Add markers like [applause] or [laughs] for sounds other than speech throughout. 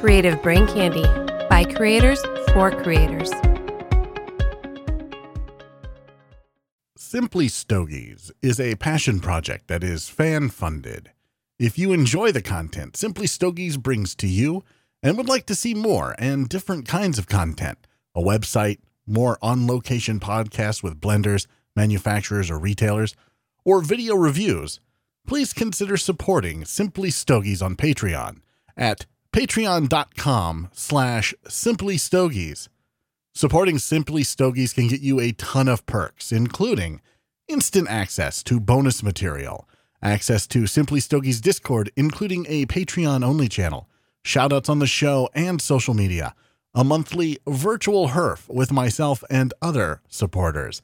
Creative Brain Candy by creators for creators. Simply Stogies is a passion project that is fan funded. If you enjoy the content Simply Stogies brings to you and would like to see more and different kinds of content, a website, more on location podcasts with blenders, manufacturers, or retailers, or video reviews, please consider supporting Simply Stogies on Patreon at patreon.com slash simply stogies. Supporting Simply Stogies can get you a ton of perks, including instant access to bonus material, access to Simply Stogies Discord, including a Patreon only channel, shoutouts on the show and social media, a monthly virtual HERF with myself and other supporters,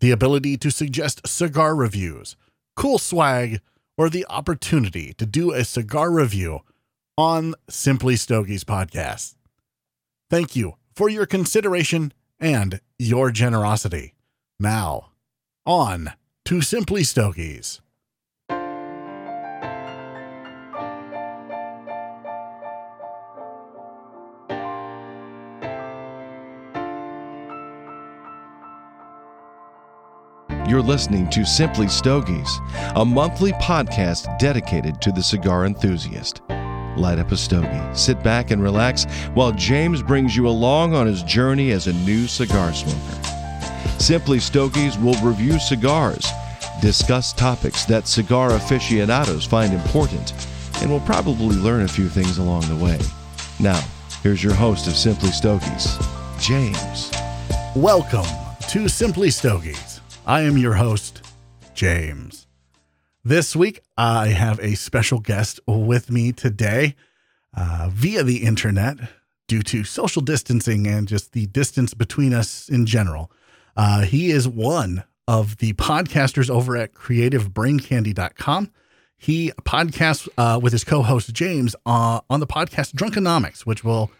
the ability to suggest cigar reviews, cool swag, or the opportunity to do a cigar review on Simply Stogies podcast. Thank you for your consideration and your generosity. Now, on to Simply Stogies. You're listening to Simply Stogies, a monthly podcast dedicated to the cigar enthusiast. Light up a stogie, sit back and relax while James brings you along on his journey as a new cigar smoker. Simply Stogies will review cigars, discuss topics that cigar aficionados find important, and will probably learn a few things along the way. Now, here's your host of Simply Stogies, James. Welcome to Simply Stogies. I am your host, James. This week, I have a special guest with me today uh, via the internet due to social distancing and just the distance between us in general. Uh, he is one of the podcasters over at creativebraincandy.com. He podcasts uh, with his co host James uh, on the podcast Drunkenomics, which we'll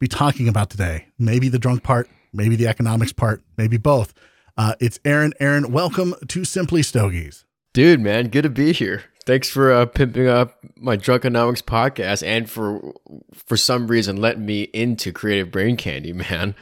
be talking about today. Maybe the drunk part, maybe the economics part, maybe both. Uh, it's Aaron. Aaron, welcome to Simply Stogies. Dude, man, good to be here. Thanks for uh, pimping up my Drunkenomics podcast and for for some reason letting me into Creative Brain Candy, man.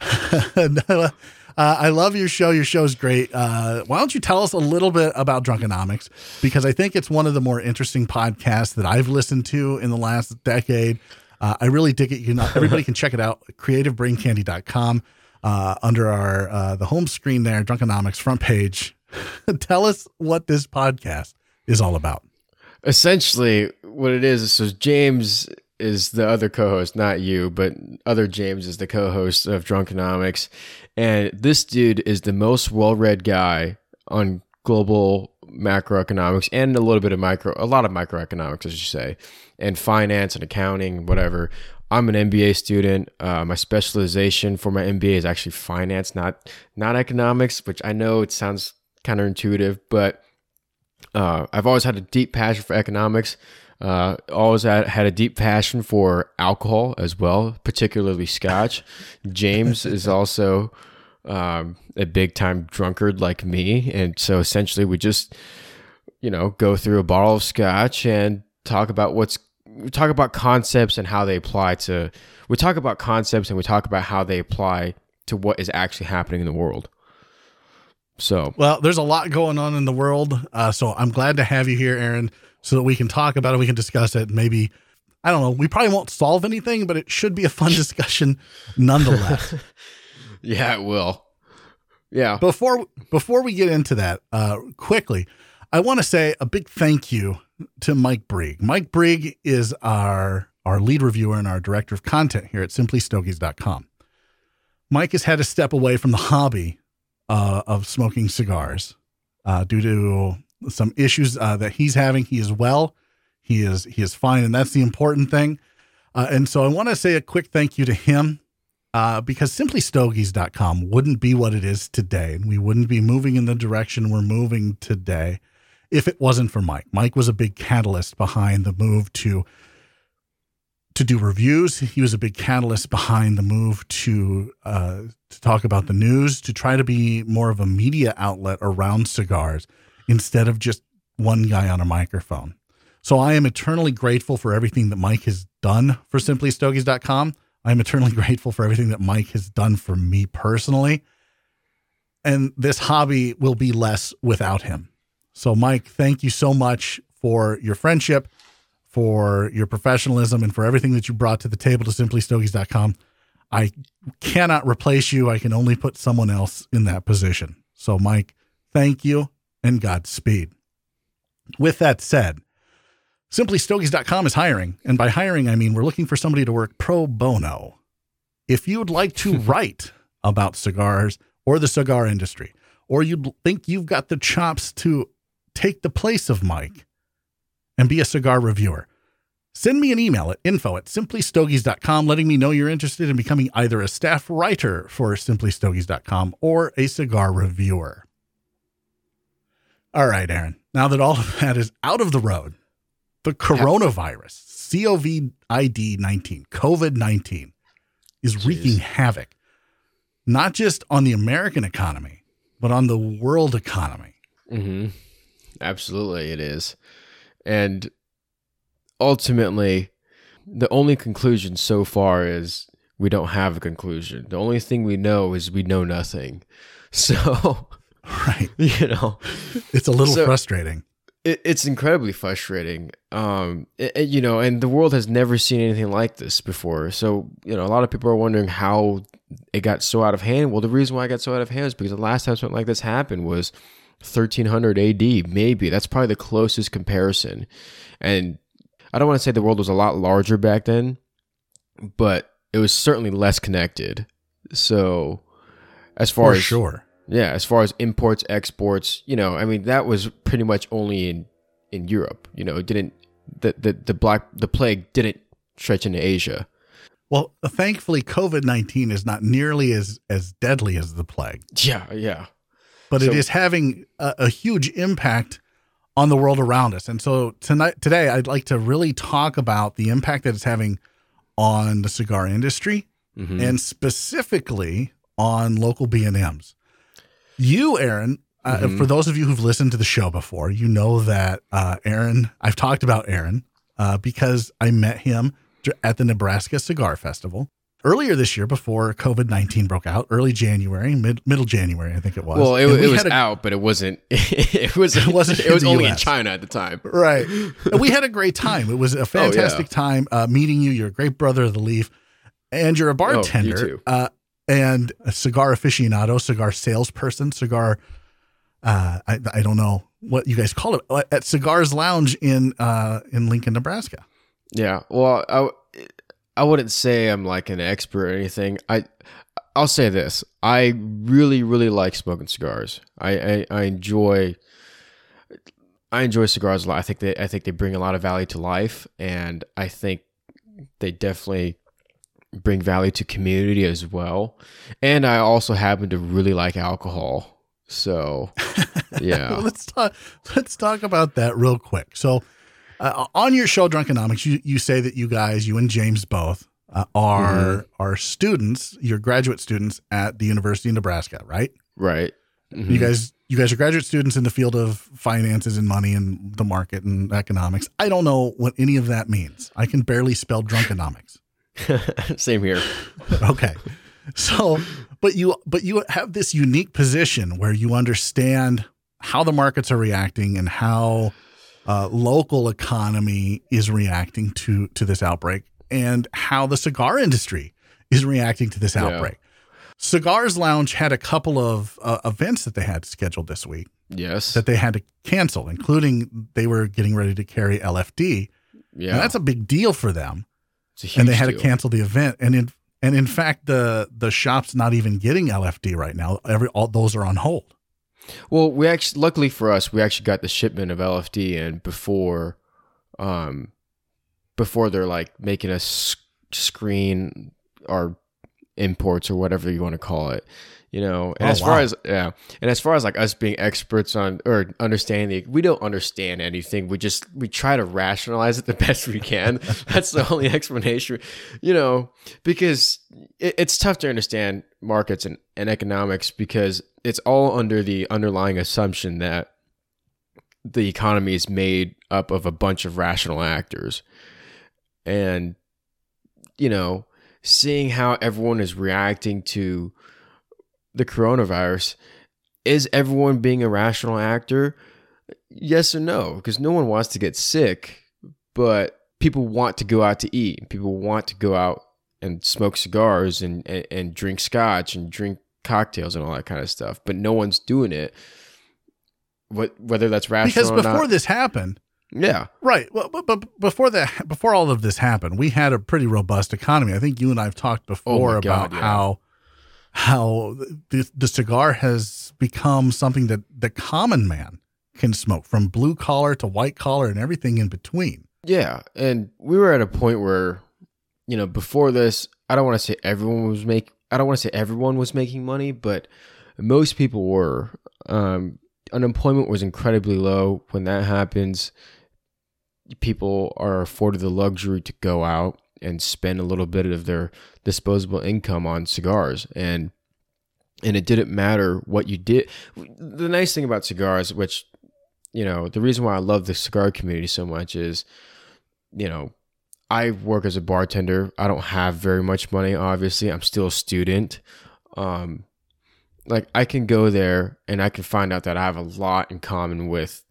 [laughs] uh, I love your show. Your show's great. Uh, why don't you tell us a little bit about Drunkenomics? Because I think it's one of the more interesting podcasts that I've listened to in the last decade. Uh, I really dig it. You know, everybody can check it out. CreativeBrainCandy.com uh, under our uh, the home screen there, Drunkenomics front page. [laughs] Tell us what this podcast is all about. Essentially, what it is so James is the other co-host, not you, but other James is the co-host of Drunkenomics, and this dude is the most well-read guy on global macroeconomics and a little bit of micro, a lot of microeconomics, as you say, and finance and accounting, whatever. I'm an MBA student. Uh, my specialization for my MBA is actually finance, not not economics, which I know it sounds counterintuitive, but uh, I've always had a deep passion for economics. Uh, always had, had a deep passion for alcohol as well, particularly scotch. James is [laughs] also um, a big time drunkard like me. And so essentially, we just, you know, go through a bottle of scotch and talk about what's we talk about concepts and how they apply to we talk about concepts and we talk about how they apply to what is actually happening in the world so well there's a lot going on in the world uh, so i'm glad to have you here aaron so that we can talk about it we can discuss it maybe i don't know we probably won't solve anything but it should be a fun [laughs] discussion nonetheless [laughs] yeah it will yeah before before we get into that uh, quickly i want to say a big thank you to Mike Brigg. Mike Brigg is our our lead reviewer and our director of content here at simplystogies.com. Mike has had to step away from the hobby uh, of smoking cigars uh, due to some issues uh, that he's having. He is well, he is he is fine, and that's the important thing. Uh, and so I want to say a quick thank you to him uh, because simplystogies.com wouldn't be what it is today, and we wouldn't be moving in the direction we're moving today if it wasn't for Mike. Mike was a big catalyst behind the move to to do reviews. He was a big catalyst behind the move to uh, to talk about the news, to try to be more of a media outlet around cigars instead of just one guy on a microphone. So I am eternally grateful for everything that Mike has done for simplystogies.com. I'm eternally grateful for everything that Mike has done for me personally. And this hobby will be less without him. So, Mike, thank you so much for your friendship, for your professionalism, and for everything that you brought to the table to simplystogies.com. I cannot replace you. I can only put someone else in that position. So, Mike, thank you and Godspeed. With that said, simplystogies.com is hiring. And by hiring, I mean we're looking for somebody to work pro bono. If you would like to [laughs] write about cigars or the cigar industry, or you think you've got the chops to take the place of Mike and be a cigar reviewer, send me an email at info at simplystogies.com letting me know you're interested in becoming either a staff writer for simplystogies.com or a cigar reviewer. All right, Aaron. Now that all of [laughs] that is out of the road, the coronavirus, COVID 19, COVID 19, is wreaking havoc, not just on the American economy, but on the world economy. Mm-hmm. Absolutely, it is. And ultimately, the only conclusion so far is we don't have a conclusion. The only thing we know is we know nothing. [laughs] So, Right. [laughs] you know, It's a little So- frustrating. it, it's incredibly frustrating. Um, it- it- you know, and the world has never seen anything like this before. So, you know, a lot of people are wondering how it got so out of hand. Well, the reason why it got so out of hand is because the last time something like this happened was 1300 AD, maybe. That's probably the closest comparison. And I don't want to say the world was a lot larger back then, but it was certainly less connected. So, as far For as sure. yeah, as far as imports, exports, you know, I mean that was pretty much only in in Europe. You know, it didn't the the the black the plague didn't stretch into Asia. Well, thankfully, COVID 19 is not nearly as, as deadly as the plague, Yeah, yeah. But it So- is having a, a huge impact on the world around us. And so tonight, today, I'd like to really talk about the impact that it's having on the cigar industry Mhm. and specifically on local B&Ms. You, Aaron, uh, Mhm. for those of you who've listened to the show before, you know that uh, Aaron, I've talked about Aaron uh, because I met him at the Nebraska Cigar Festival earlier this year before COVID 19 broke out, early January, mid, middle January, I think it was. well, it, And it was a- out, but it wasn't. [laughs] It [laughs] was. It wasn't It was only in China at the time. Right. [laughs] And we had a great time. It was a fantastic time uh, meeting you. You're a great brother of the leaf, and you're a bartender too. uh, and a cigar aficionado, cigar salesperson, cigar. Uh, I, I don't know what you guys call it uh, at Cigars Lounge in uh, in Lincoln, Nebraska. Yeah. Well, I I wouldn't say I'm like an expert or anything. I I'll say this: I really, really like smoking cigars. I I, I enjoy. I enjoy cigars a lot. I think they I think they bring a lot of value to life, and I think they definitely bring value to community as well. And I also happen to really like alcohol. So, [laughs] yeah. Well, let's talk. Let's talk about that real quick. So, uh, on your show, Drunkenomics, you you say that you guys, you and James both, uh, are Mm-hmm. are students, you're graduate students at the University of Nebraska, right? right. Mhm. You guys, you guys are graduate students in the field of finances and money and the market and economics. I don't know what any of that means. I can barely spell drunkenomics. [laughs] [laughs] Same here. okay so but you but you have this unique position where you understand how the markets are reacting and how uh, local economy is reacting to to this outbreak and how the cigar industry is reacting to this Yeah. outbreak cigars lounge had a couple of uh, events that they had scheduled this week Yes. that they had to cancel including they were getting ready to carry lfd yeah. and that's a big deal for them It's a huge and they had deal. to cancel the event. And in and in fact, the the shop's not even getting LFD right now. Every all those are on hold. Well, we actually, luckily for us, we actually got the shipment of LFD in before, um, before they're like making us screen our imports or whatever you want to call it. You know, and Oh, as far as yeah, and as far as like us being experts on or understanding, we don't understand anything. We just we try to rationalize it the [laughs] best we can. That's the only explanation, you know, because it, it's tough to understand markets and, and economics because it's all under the underlying assumption that the economy is made up of a bunch of rational actors, and you know, seeing how everyone is reacting to the coronavirus, is everyone being a rational actor? Yes or no? Because no one wants to get sick, but people want to go out to eat. People want to go out and smoke cigars and, and, and drink scotch and drink cocktails and all that kind of stuff. But no one's doing it. What whether that's rational because before this happened, yeah, right. Well, but, but before that, [laughs] before all of this happened, we had a pretty robust economy. I think you and I have talked before Oh God, about yeah. how how the, the cigar has become something that the common man can smoke, from blue collar to white collar and everything in between. Yeah, and we were at a point where, you know, before this, I don't want to say everyone was make. I don't want to say everyone was making money, but most people were. Um, unemployment was incredibly low. When that happens, people are afforded the luxury to go out and spend a little bit of their disposable income on cigars, and and it didn't matter what you did. The nice thing about cigars, which you know, the reason why I love the cigar community so much is you know, I work as a bartender. I don't have very much money, obviously. I'm still a student. Um, like I can go there and I can find out that I have a lot in common with,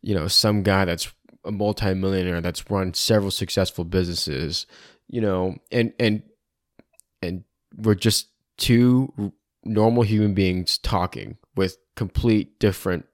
you know, some guy that's a multimillionaire that's run several successful businesses, you know, and and and we're just two normal human beings talking with complete different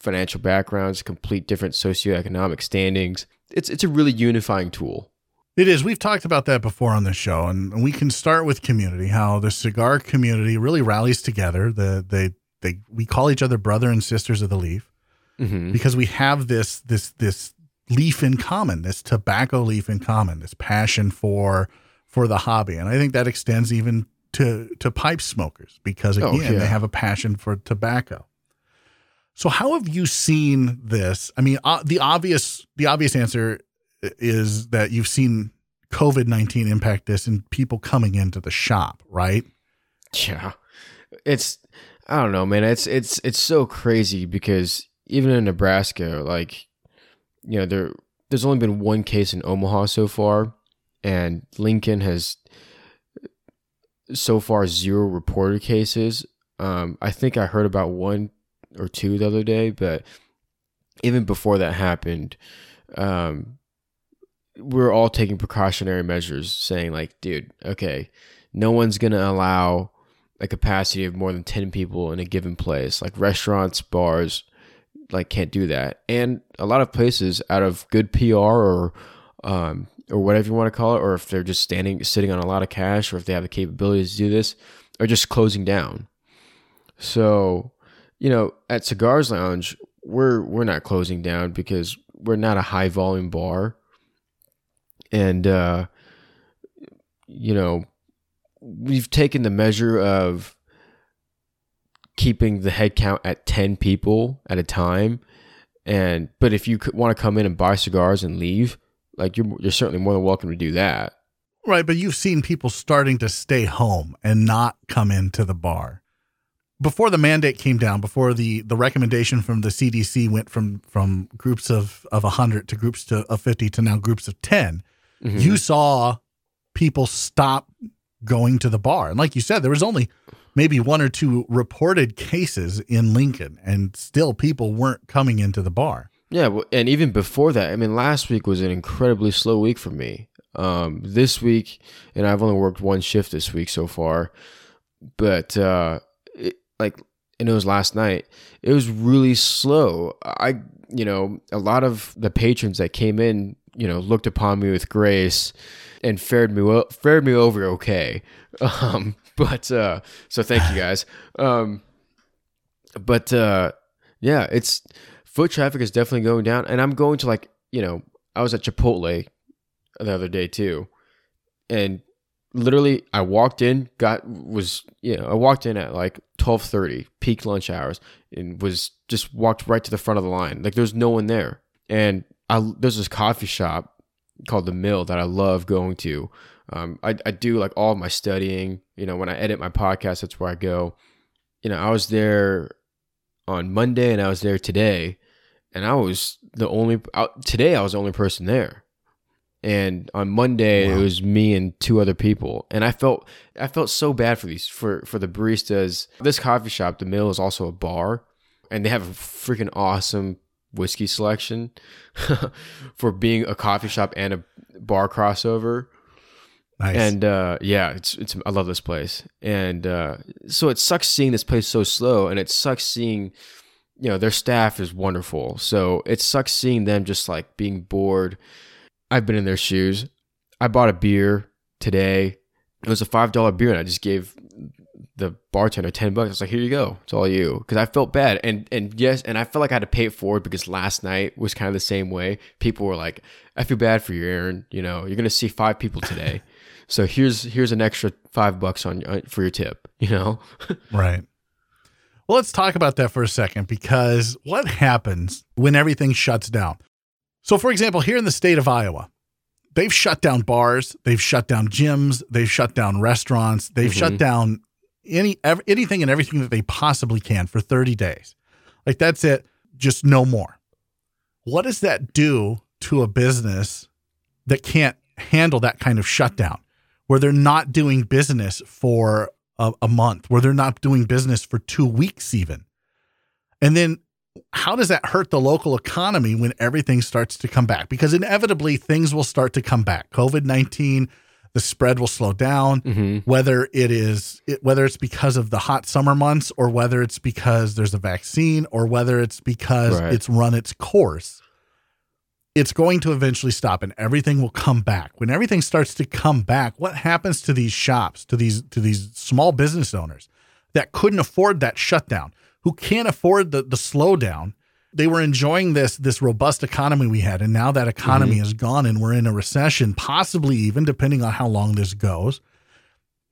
financial backgrounds, complete different socioeconomic standings. It's it's a really unifying tool. It is. We've talked about that before on the show, and we can start with community. How the cigar community really rallies together. The they they we call each other brother and sisters of the leaf Mm-hmm. because we have this this this leaf in common, this tobacco leaf in common, this passion for for the hobby, and I think that extends even to to pipe smokers because Oh, again yeah. they have a passion for tobacco. So how have you seen this? I mean, uh, the obvious the obvious answer is that you've seen COVID nineteen impact this and people coming into the shop, right? Yeah. It's I don't know, man. It's it's it's so crazy because even in Nebraska, like you know, there there's only been one case in Omaha so far and Lincoln has so far zero reported cases. Um I think I heard about one or two the other day, but even before that happened, um we're all taking precautionary measures saying like, dude, okay, no one's to allow a capacity of more than 10 people in a given place like restaurants bars like can't do that. And a lot of places out of good pr or um, or whatever you want to call it or if they're just standing sitting on a lot of cash or if they have the capabilities to do this are just closing down. So you know at cigars lounge we're we're not closing down because we're not a high volume bar. And uh you know we've taken the measure of keeping the head count at 10 people at a time and but if you want to come in and buy cigars and leave like you're you're certainly more than welcome to do that Right, but you've seen people starting to stay home and not come into the bar. Before the mandate came down, before the the recommendation from the CDC went from from groups of of 100 to groups to, of 50 to now groups of 10, Mhm. you saw people stop going to the bar. And like you said, there was only maybe one or two reported cases in Lincoln and still people weren't coming into the bar. Yeah, and even before that, I mean, last week was an incredibly slow week for me. Um, this week, and I've only worked one shift this week so far, but uh, it, like, and it was last night. It was really slow. I, you know, a lot of the patrons that came in, you know, looked upon me with grace and fared me well, fared me over okay. [laughs] Um, [laughs] but uh, so thank you guys. Um, but uh, yeah, it's foot traffic is definitely going down, and I'm going to like you know I was at Chipotle the other day too, and literally I walked in, got was you know I walked in at like twelve thirty peak lunch hours, and was just walked right to the front of the line. Like there's no one there, and I there's this coffee shop called the Mill that I love going to. Um, I I do like all of my studying. You know when I edit my podcast, that's where I go. You know I was there on Monday and I was there today, and I was the only out today. I was the only person there, and on Monday Wow. it was me and two other people, and I felt I felt so bad for these for for the baristas. This coffee shop, the Mill, is also a bar, and they have a freaking awesome whiskey selection [laughs] for being a coffee shop and a bar crossover. Nice. And uh, yeah, it's it's I love this place, and uh, so it sucks seeing this place so slow, and it sucks seeing, you know, their staff is wonderful, so it sucks seeing them just like being bored. I've been in their shoes. I bought a beer today. It was a five dollar beer, and I just gave the bartender ten bucks. I was like, "Here you go, it's all you," because I felt bad, and and yes, and I felt like I had to pay it forward because last night was kind of the same way. People were like, "I feel bad for you, Aaron. You know, you're gonna see five people today." [laughs] So here's here's an extra five bucks on uh, for your tip. You know, [laughs] Right. Well, let's talk about that for a second because what happens when everything shuts down? So, for example, here in the state of Iowa, they've shut down bars, they've shut down gyms, they've shut down restaurants, they've shut Mhm. down any ev- anything and everything that they possibly can for 30 days. Like that's it, just no more. What does that do to a business that can't handle that kind of shutdown? Where they're not doing business for a, a month, where they're not doing business for two weeks, even. And then how does that hurt the local economy when everything starts to come back? Because inevitably things will start to come back. COVID 19, the spread will slow down, mm-hmm. whether it is it, whether it's because of the hot summer months or whether it's because there's a vaccine or whether it's because Right. it's run its course it's going to eventually stop and everything will come back. When everything starts to come back what happens to these shops to these to these small business owners that couldn't afford that shutdown who can't afford the the slowdown? They were enjoying this this robust economy we had and now that economy mm-hmm. is gone and we're in a recession possibly even depending on how long this goes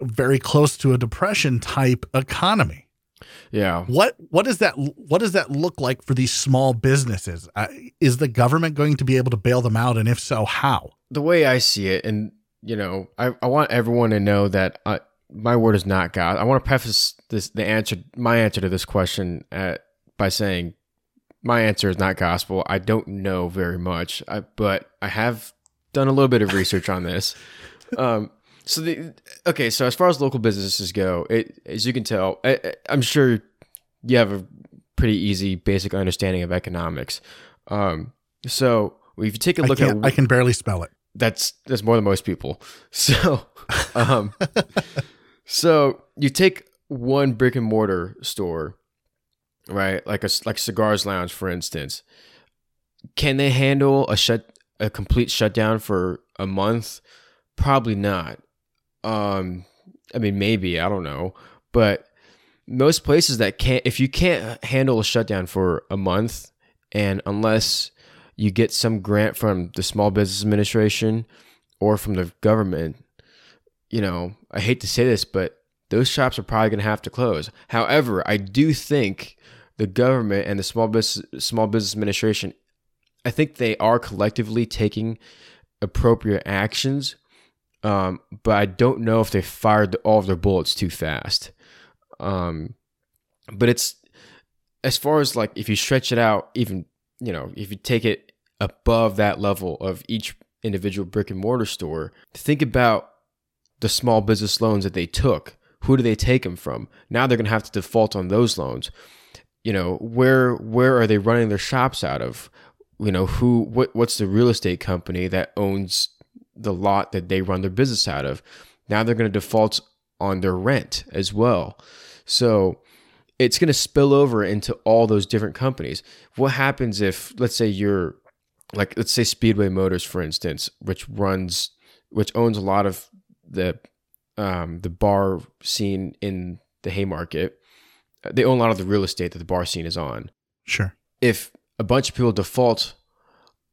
very close to a depression type economy yeah. what what does that what does that look like for these small businesses uh, is the government going to be able to bail them out and if so how the way I see it, and you know, I, I want everyone to know that uh, my word is not God. I want to preface this the answer, my answer to this question, at, by saying my answer is not gospel. I don't know very much, I, but I have done a little bit of research on this. [laughs] Um, so the okay, so as far as local businesses go, it as you can tell, I, I'm sure you have a pretty easy basic understanding of economics. Um, so if you take a look at I can barely spell it that's that's more than most people. [laughs] So, um, [laughs] so you take one brick and mortar store, right? Like a like Cigars Lounge, for instance. Can they handle a shut a complete shutdown for a month? Probably not. Um, I mean, maybe I don't know, but most places that can't, if you can't handle a shutdown for a month, and unless you get some grant from the Small Business Administration or from the government, you know, I hate to say this, but those shops are probably going to have to close. However, I do think the government and the Small Business Small Business Administration, I think they are collectively taking appropriate actions, um, but I don't know if they fired all of their bullets too fast. Um, but it's as far as like if you stretch it out, even you know, if you take it above that level of each individual brick and mortar store, think about the small business loans that they took. Who do they take them from? Now they're going to have to default on those loans. You know, where where are they running their shops out of? You know, who what what's the real estate company that owns the lot that they run their business out of? Now they're going to default on their rent as well. So it's going to spill over into all those different companies. What happens if, let's say, you're like, let's say Speedway Motors, for instance, which runs, which owns a lot of the um, the bar scene in the Haymarket. They own a lot of the real estate that the bar scene is on. sure If a bunch of people default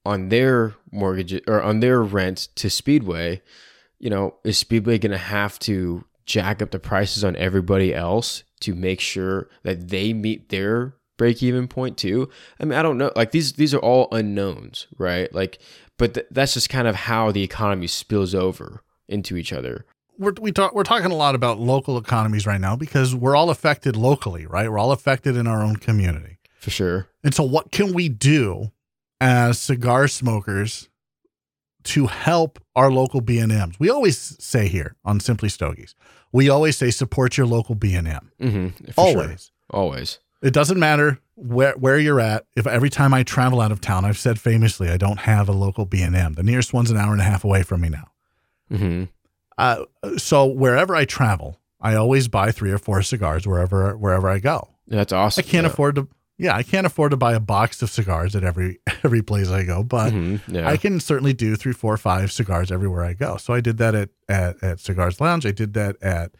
on their mortgage or on their rent to Speedway, you know, is Speedway going to have to jack up the prices on everybody else to make sure that they meet their break even point too? I mean, I don't know. Like these these are all unknowns, right? Like but th- that's just kind of how the economy spills over into each other. we're we talk we're talking a lot about local economies right now because we're all affected locally right we're all affected in our own community For sure. and so what can we do as cigar smokers to help our local B&Ms. We always say here on Simply Stogies, we always say support your local B&M. Mm-hmm. Always. Always. It doesn't matter where where you're at. If every time I travel out of town, I've said famously, I don't have a local B&M. The nearest one's an hour and a half away from me now. Mm-hmm. Uh, so wherever I travel, I always buy three or four cigars wherever wherever I go. That's awesome. I can't yeah. afford to. Yeah, I can't afford to buy a box of cigars at every [laughs] every place I go, but Mhm. Yeah. I can certainly do three, four, five cigars everywhere I go. So I did that at at, at Cigars Lounge. I did that at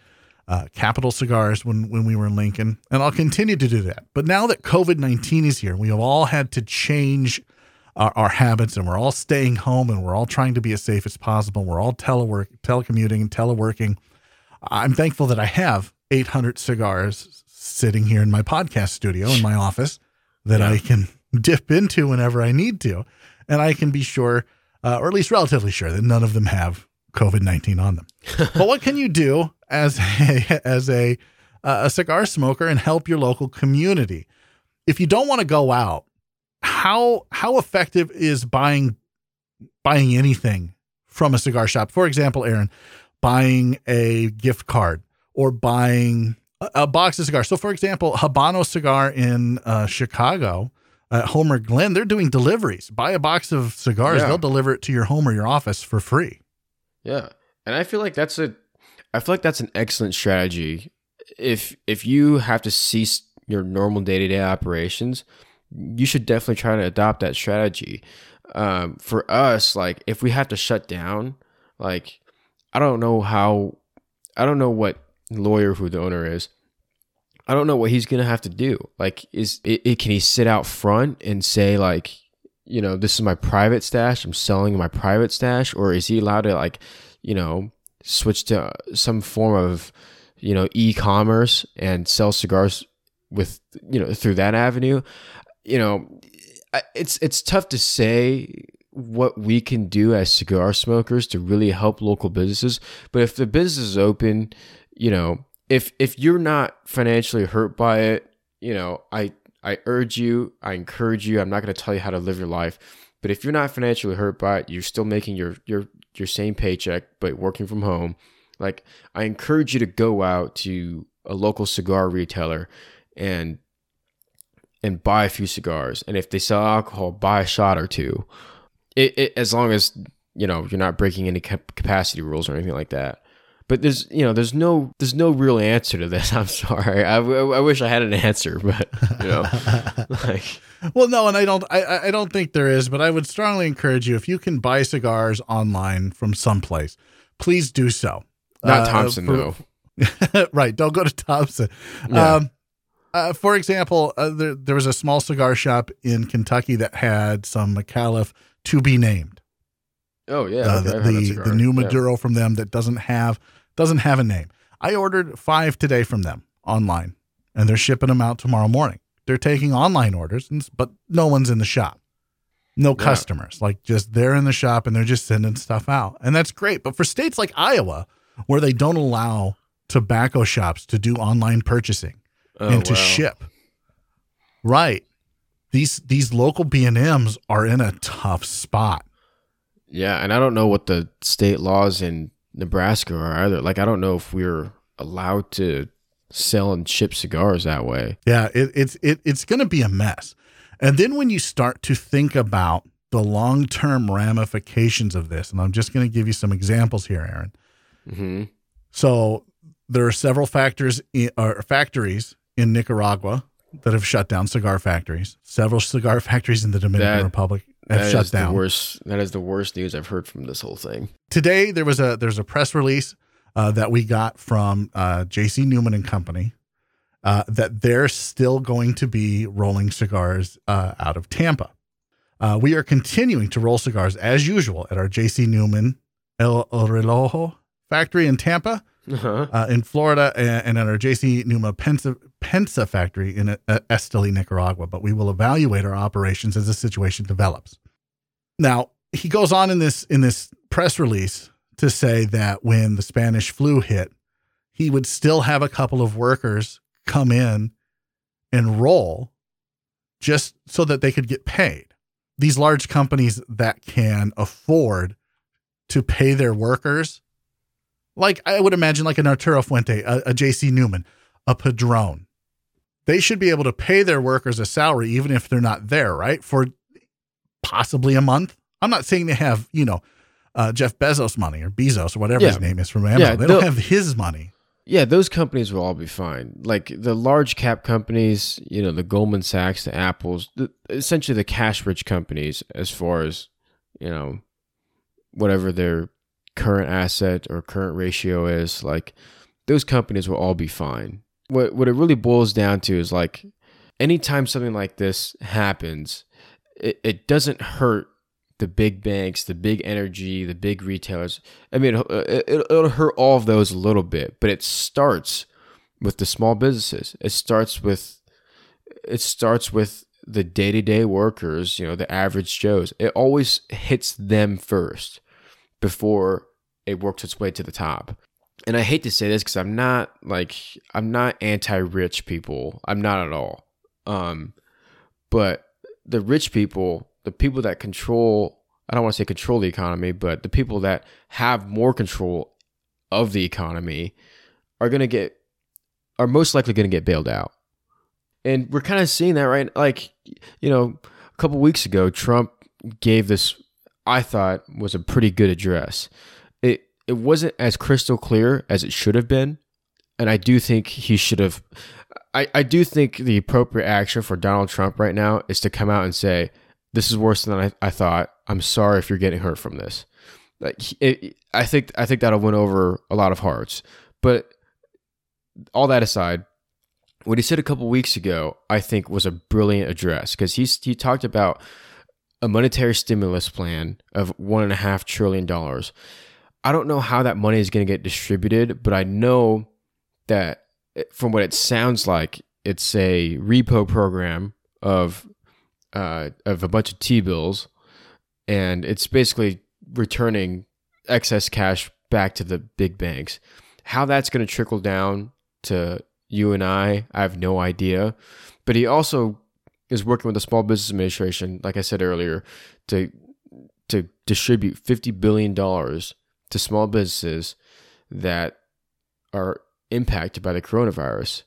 uh, Capital Cigars when when we were in Lincoln, and I'll continue to do that. But now that COVID nineteen is here, we have all had to change our, our habits, and we're all staying home, and we're all trying to be as safe as possible. We're all telework, telecommuting, and teleworking. I'm thankful that I have 800 cigars sitting here in my podcast studio in my office that I can [laughs] dip into whenever I need to. And I can be sure, uh, or at least relatively sure, that none of them have COVID 19 on them. [laughs] but what can you do as [laughs] a, as a, uh, a cigar smoker and help your local community? If you don't want to go out, how how effective is buying buying anything from a cigar shop? For example, Aaron, buying a gift card or buying a, a box of cigars. So, for example, Habano Cigar in uh, Chicago, at Homer Glen, they're doing deliveries. Buy a box of cigars; Yeah. they'll deliver it to your home or your office for free. Yeah. And I feel like that's a I feel like that's an excellent strategy. If if you have to cease your normal day-to-day operations, you should definitely try to adopt that strategy. Um, for us, like if we have to shut down, like I don't know how I don't know what lawyer who the owner is. I don't know what he's gonna have to do. Like, is it, it can he sit out front and say like, you know, this is my private stash. I'm selling my private stash, or is he allowed to like, you know, switch to uh, some form of, you know, e-commerce and sell cigars with you know through that avenue? You know, it's it's tough to say what we can do as cigar smokers to really help local businesses. But if the business is open, you know, if if you're not financially hurt by it, you know, I I urge you, I encourage you. I'm not going to tell you how to live your life, but if you're not financially hurt by it, you're still making your your your same paycheck but working from home. Like I encourage you to go out to a local cigar retailer and and buy a few cigars. And if they sell alcohol, buy a shot or two. It, it as long as you know you're not breaking any capacity rules or anything like that. But there's you know there's no there's no real answer to this. [laughs] I'm sorry. I, I wish I had an answer, but you know [laughs] like Well, no, and I don't. I- I I don't think there is, but I would strongly encourage you if you can buy cigars online from someplace, please do so. not Uh, Thompson for- though. [laughs] right. Don't go to Thompson. Yeah. Um, uh, for example, uh, there, there was a small cigar shop in Kentucky that had some McAuliffe to be named. Oh yeah, uh, okay, the I've had that the, new Yeah. Maduro from them that doesn't have doesn't have a name. I ordered five today from them online, and they're shipping them out tomorrow morning. They're taking online orders, and but no one's in the shop, no customers. Like just they're in the shop and they're just sending stuff out, and that's great. But for states like Iowa, where they don't allow tobacco shops to do online purchasing Oh, and to wow. ship, right? These these local B and M's are in a tough spot. Yeah, and I don't know what the state laws in Nebraska are either. Like I don't know if we're allowed to sell and ship cigars that way. Yeah, it, it's it, it's going to be a mess. And then when you start to think about the long term ramifications of this, and I'm just going to give you some examples here, Aaron. hmm So there are several factors in, or factories in Nicaragua that have shut down cigar factories. Several cigar [laughs] factories in the Dominican That- Republic have That shut is the down. worst. That is the worst news I've heard from this whole thing. Today there was a there's a press release uh, that we got from uh, J.C. Newman and Company uh, that they're still going to be rolling cigars uh, out of Tampa. Uh, we are continuing to roll cigars as usual at our J.C. Newman El, El Relojo factory in Tampa, Uh-huh. uh, in Florida, and, and at our J.C. Newman Pensa, Pensa factory in uh, Esteli, Nicaragua. But we will evaluate our operations as the situation develops. Now he goes on in this in this press release to say that when the Spanish flu hit, he would still have a couple of workers come in and roll just so that they could get paid. These large companies that can afford to pay their workers, like I would imagine, like an Arturo Fuente, a, a JC Newman, a Padron, they should be able to pay their workers a salary even if they're not there, right? For possibly a month. I'm not saying they have, you know, uh, Jeff Bezos money or Bezos or whatever Yeah. his name is from Amazon. Yeah, they don't have his money. Yeah, those companies will all be fine. Like the large cap companies, you know, the Goldman Sachs, the Apples, the, essentially the cash rich companies, as far as, you know, whatever their current asset or current ratio is, like those companies will all be fine. What what it really boils down to is like anytime something like this happens, it, it doesn't hurt the big banks, the big energy, the big retailers. I mean, it'll, it'll, it'll hurt all of those a little bit, but it starts with the small businesses. It starts with it starts with the day to day workers. You know, the average Joes. It always hits them first before it works its way to the top. And I hate to say this because I'm not like I'm not anti-rich people. I'm not at all. Um, but the rich people, the people that control, I don't want to say control the economy, but the people that have more control of the economy are going to get, are most likely going to get bailed out. And we're kind of seeing that, right? Like, you know, a couple weeks ago, Trump gave this, I thought was a pretty good address. It, it wasn't as crystal clear as it should have been. And I do think he should have, I, I do think the appropriate action for Donald Trump right now is to come out and say, this is worse than I, I thought. I'm sorry if you're getting hurt from this. Like it, I think I think that'll win over a lot of hearts. But all that aside, what he said a couple weeks ago, I think was a brilliant address because he's he talked about a monetary stimulus plan of one and a half trillion dollars. I don't know how that money is going to get distributed, but I know that from what it sounds like, it's a repo program of uh, of a bunch of T bills, and it's basically returning excess cash back to the big banks. How that's going to trickle down to you and I, I have no idea. But he also is working with the Small Business Administration, like I said earlier, to to distribute fifty billion dollars to small businesses that are impacted by the coronavirus.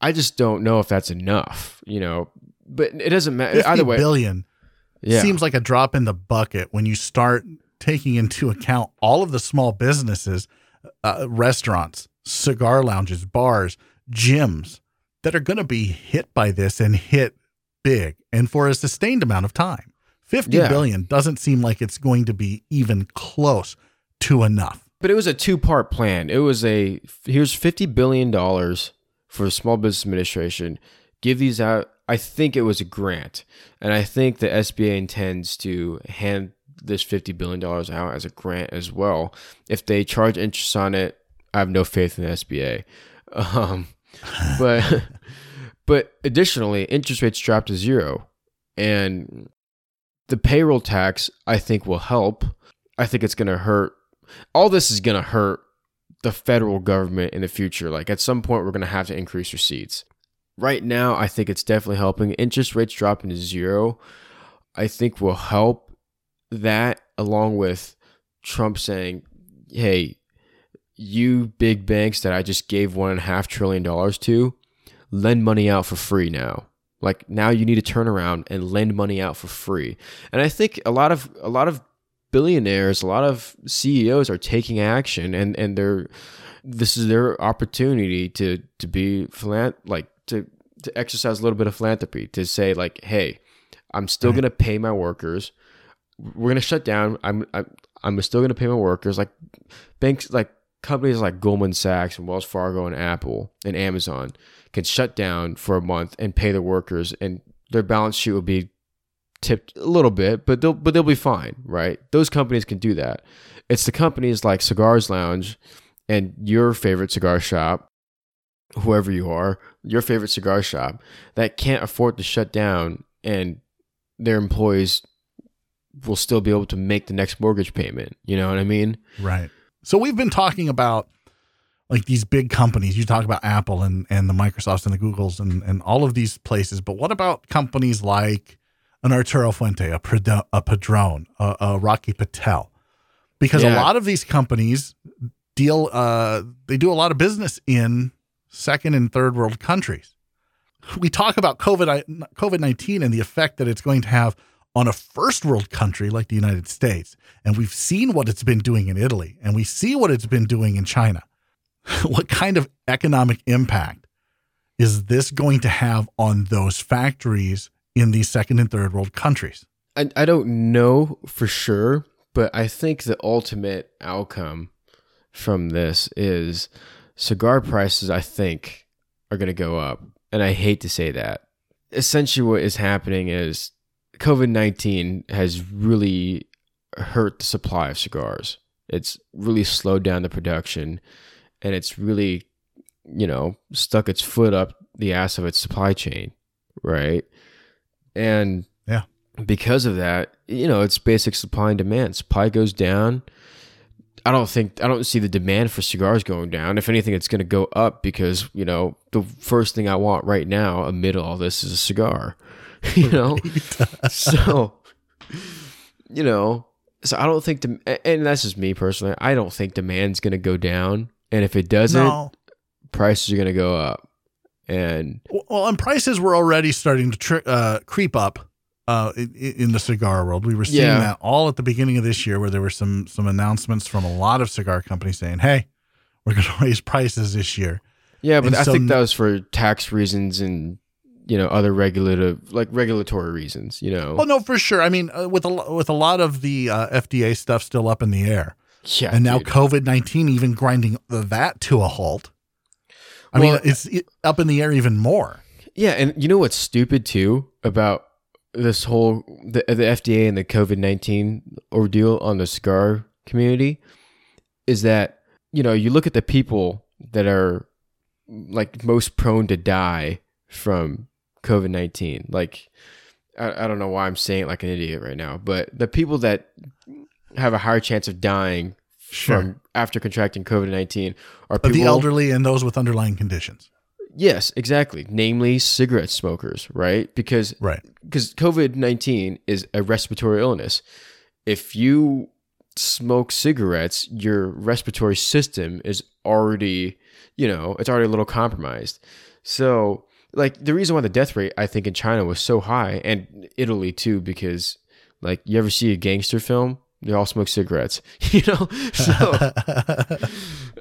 I just don't know if that's enough, you know. But it doesn't matter. 50 Either way, billion yeah, seems like a drop in the bucket when you start taking into account all of the small businesses, uh, restaurants, cigar lounges, bars, gyms that are going to be hit by this and hit big and for a sustained amount of time. Fifty billion Yeah. doesn't seem like it's going to be even close to enough. But it was a two part plan. It was a here's fifty billion dollars for the Small Business Administration. Give these out. I think it was a grant, and I think the SBA intends to hand this fifty billion dollars out as a grant as well. If they charge interest on it, I have no faith in the SBA. [laughs] Um, [laughs] but but additionally, interest rates dropped to zero, and the payroll tax I think will help. I think it's going to hurt all this is going to hurt the federal government in the future. Like at some point, we're going to have to increase receipts. Right now, I think it's definitely helping. Interest rates dropping to zero, I think will help that, along with Trump saying, hey, you big banks that I just gave one and a half trillion dollars to, lend money out for free now. Like now you need to turn around and lend money out for free. And I think a lot of a lot of billionaires, a lot of CEOs are taking action and and they're this is their opportunity to to be philan- like to to exercise a little bit of philanthropy to say like hey i'm still Right. going to pay my workers we're going to shut down i'm i'm, I'm still going to pay my workers like banks like companies like goldman sachs and wells fargo and apple and amazon can shut down for a month and pay their workers and their balance sheet will be tipped a little bit, but they'll but they'll be fine, right? Those companies can do that. It's the companies like Cigars Lounge and your favorite cigar shop, whoever you are, your favorite cigar shop that can't afford to shut down and their employees will still be able to make the next mortgage payment. You know what I mean? Right. So we've been talking about like these big companies. You talk about Apple and, and the Microsofts and the Googles and, and all of these places. But what about companies like an Arturo Fuente, a, Prado- a Padron, a, a Rocky Patel? because a lot of these companies deal uh they do a lot of business in second and third world countries. We talk about COVID COVID-19 and the effect that it's going to have on a first world country like the United States. And we've seen what it's been doing in Italy and we see what it's been doing in China. [laughs] what kind of economic impact is this going to have on those factories in these second and third world countries? I, I don't know for sure, but I think the ultimate outcome from this is cigar prices, I think, are going to go up. And I hate to say that. Essentially, what is happening is COVID 19 has really hurt the supply of cigars. It's really slowed down the production and it's really, you know, stuck its foot up the ass of its supply chain, right? And Yeah. because of that, you know, it's basic supply and demand. Supply goes down. I don't think I don't see the demand for cigars going down. If anything, it's going to go up because you know the first thing I want right now amid all this is a cigar. [laughs] You know, [laughs] so you know, so I don't think the and that's just me personally. I don't think demand's going to go down, and if it doesn't, No. prices are going to go up. And Well, and prices were already starting to tri- uh, creep up uh, in, in the cigar world. We were seeing Yeah. that all at the beginning of this year, where there were some some announcements from a lot of cigar companies saying, "Hey, we're going [laughs] to raise prices this year." Yeah, but And I so- think that was for tax reasons and you know other regulative like regulatory reasons. You know, Well, no, for sure. I mean, uh, with a with a lot of the uh, FDA stuff still up in the air, yeah, and now dude. COVID nineteen even grinding that to a halt. I Well- mean, it's it, up in the air even more. yeah, and you know what's stupid too about this whole the the FDA and the COVID nineteen ordeal on the scar community is that you know you look at the people that are like most prone to die from COVID nineteen, like. I, I don't know why I'm saying it like an idiot right now, but the people that have a higher chance of dying Sure. from after contracting COVID nineteen are people. the elderly and those with underlying conditions. yes, exactly. Namely, cigarette smokers, right? Because Right. because COVID nineteen is a respiratory illness. If you smoke cigarettes, your respiratory system is already, you know, it's already a little compromised. So, like the reason why the death rate I think in China was so high and Italy too, because like you ever see a gangster film? They all smoke cigarettes, [laughs] you know. So [laughs]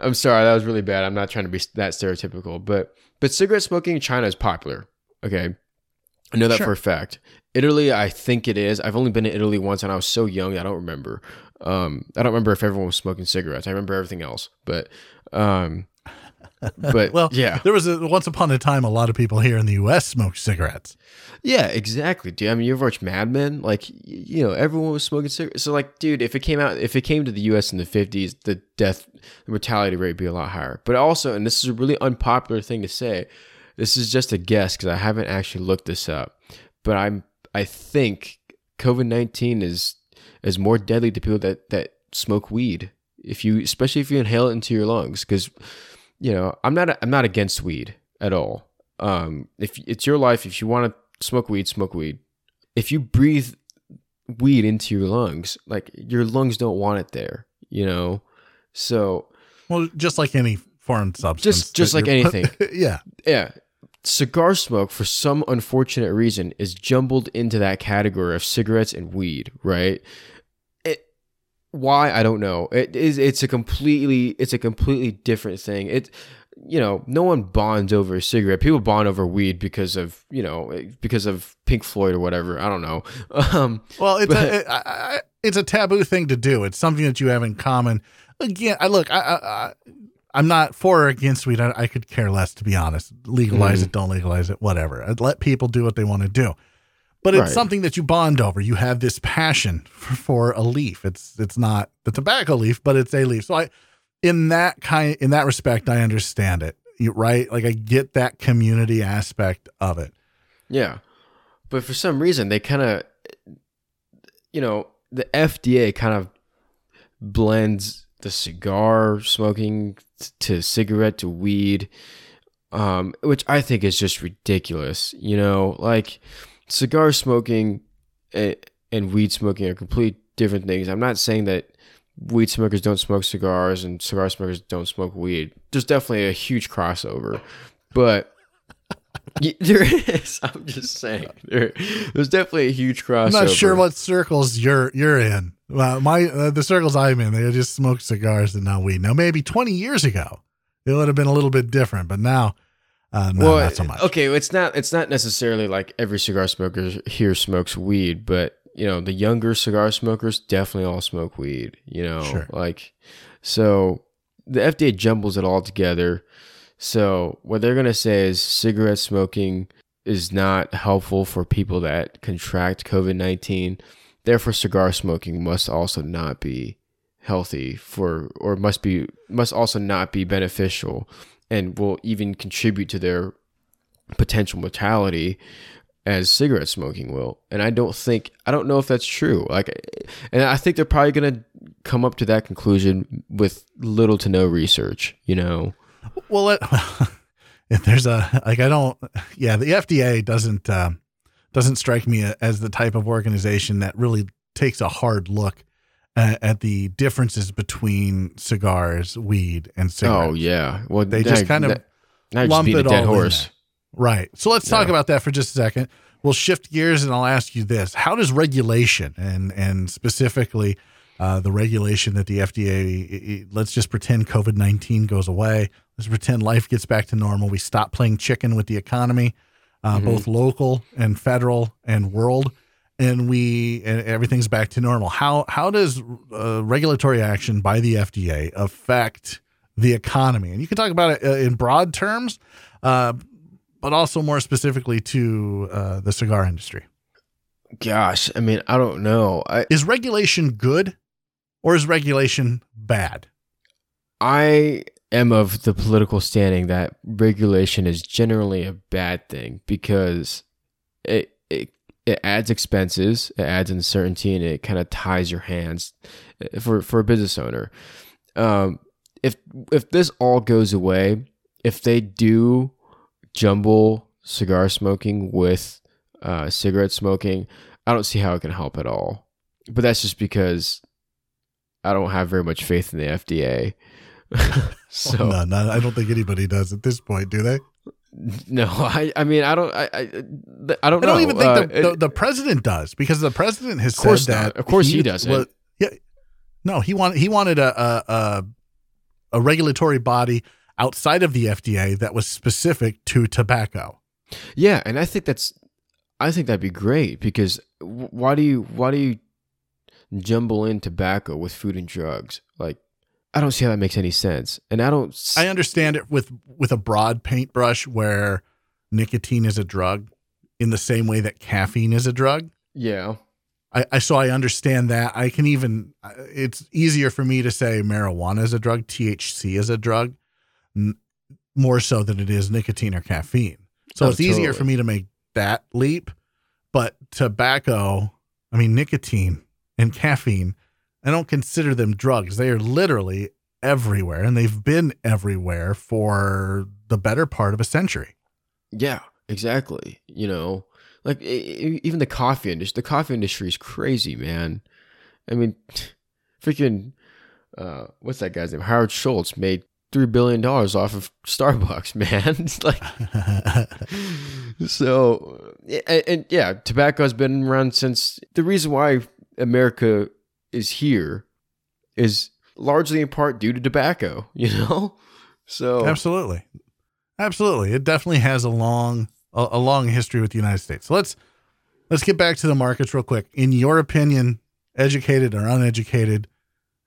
I'm sorry, that was really bad. I'm not trying to be that stereotypical, but but cigarette smoking in China is popular. Okay, I know that Sure. for a fact. Italy, I think it is. I've only been to Italy once, and I was so young, I don't remember. Um, I don't remember if everyone was smoking cigarettes. I remember everything else, but um, [laughs] but Well, yeah, There was a, once upon a time a lot of people here in the U.S. smoked cigarettes. Yeah, exactly, dude. I mean, you ever watch Mad Men? Like, you know, everyone was smoking cigarettes. So, like, dude, if it came out, if it came to the U.S. in the fifties, the death, the mortality rate would be a lot higher. But also, and this is a really unpopular thing to say, this is just a guess because I haven't actually looked this up. But I'm, I think COVID nineteen is is more deadly to people that that smoke weed. If you, especially if you inhale it into your lungs, because you know, I'm not, I'm not against weed at all. Um, if it's your life, if you want to smoke weed, smoke weed. If you breathe weed into your lungs, like your lungs don't want it there, you know. So Well, just like any foreign substance. Just- just like [laughs] anything. yeah. yeah, cigar smoke for some unfortunate reason is jumbled into that category of cigarettes and weed, right? It why I don't know. It is it's a completely it's a completely different thing. It you know, no one bonds over a cigarette. People bond over weed because of, you know, because of Pink Floyd or whatever. I don't know. [laughs] Um Well, it's But- a, I, I, it's a taboo thing to do. It's something that you have in common. Again, I look, I, I, I I'm not for or against weed. I, I could care less, to be honest. Legalize Mhm. it, don't legalize it, whatever. I'd let people do what they want to do. But it's Right. something that you bond over. You have this passion for, for a leaf. It's it's not the tobacco leaf, but it's a leaf. So I, in that kind, in that respect, I understand it. You right? Like I get that community aspect of it. Yeah. But for some reason, they kind of, you know, the FDA kind of blends the cigar smoking to cigarette to weed, um, which I think is just ridiculous. You know, like cigar smoking and, and weed smoking are complete different things. I'm not saying that weed smokers don't smoke cigars and cigar smokers don't smoke weed. There's definitely a huge crossover, but [laughs] there is. [laughs] I'm just saying there, there's definitely a huge crossover. I'm not sure what circles you're you're in. Well, my uh, the circles I'm in, they just smoke cigars and not weed. Now, maybe 20 years ago, it would have been a little bit different, but now, uh, no, well, not so much. okay, it's not it's not necessarily like every cigar smoker here smokes weed, but you know the younger cigar smokers definitely all smoke weed. You know, Sure. like so the FDA jumbles it all together. So what they're gonna say is cigarette smoking is not helpful for people that contract COVID nineteen. Therefore, cigar smoking must also not be healthy for, or must be must also not be beneficial, and will even contribute to their potential mortality as cigarette smoking will. And I don't think I don't know if that's true. Like and I think they're probably going to come up to that conclusion with little to no research, you know. Well, it, [laughs] if there's a like, I don't. Yeah, the FDA doesn't uh, doesn't strike me as the type of organization that really takes a hard look at, at the differences between cigars, weed, and cigarettes. Oh yeah. Well, They now- just kind of now- now you're just lump it a dead all in horse. Right. So let's talk Yeah. about that for just a second. We'll shift gears and I'll ask you this: How does regulation and and specifically uh, the regulation that the FDA? i- i- Let's just pretend COVID nineteen goes away. Let's pretend life gets back to normal. We stop playing chicken with the economy, uh, Mhm. both local and federal and world, and we and everything's back to normal. How how does uh, regulatory action by the FDA affect the economy? And you can talk about it uh, in broad terms, uh, but also more specifically to uh, the cigar industry. Gosh, I mean, I don't know. I Is regulation good or is regulation bad? I am of the political standing that regulation is generally a bad thing because it it, it adds expenses, it adds uncertainty, and it kind of ties your hands uh, for for a business owner. Um, if if this all goes away, if they do jumble cigar smoking with uh, cigarette smoking, I don't see how it can help at all. But that's just because I don't have very much faith in the FDA. [laughs] so no, no, I don't think anybody does at this point, do they? [laughs] no, I I mean I don't I I, I don't I don't even think Uh, the, the, the president does because the president has said not. that. Of course he doesn't. wa- yeah, no, he wanted he wanted a, a a a regulatory body outside of the FDA that was specific to tobacco. yeah, and I think that's I think that'd be great because why do you why do you jumble in tobacco with food and drugs? Like I don't see how that makes any sense, and I don't. s- I understand it with with a broad paintbrush where nicotine is a drug in the same way that caffeine is a drug. yeah, I, I so I understand that. I can even it's easier for me to say marijuana is a drug, THC is a drug, n- more so than it is nicotine or caffeine. So Oh, it's easier for me to make that leap. But tobacco, I mean nicotine and caffeine, I don't consider them drugs. They are literally everywhere, and they've been everywhere for the better part of a century. yeah, exactly. You know, like even the coffee industry. The coffee industry is crazy, man. I mean, [laughs] freaking, uh, what's that guy's name? Howard Schultz made three billion dollars off of Starbucks, [laughs] man. It's like [laughs] so, and, and yeah, tobacco has been around since the reason why America is here is largely in part due to tobacco. [laughs] You know, so Absolutely. Absolutely. It definitely has a long a, a long history with the United States. So let's let's get back to the markets real quick. In your opinion, educated or uneducated,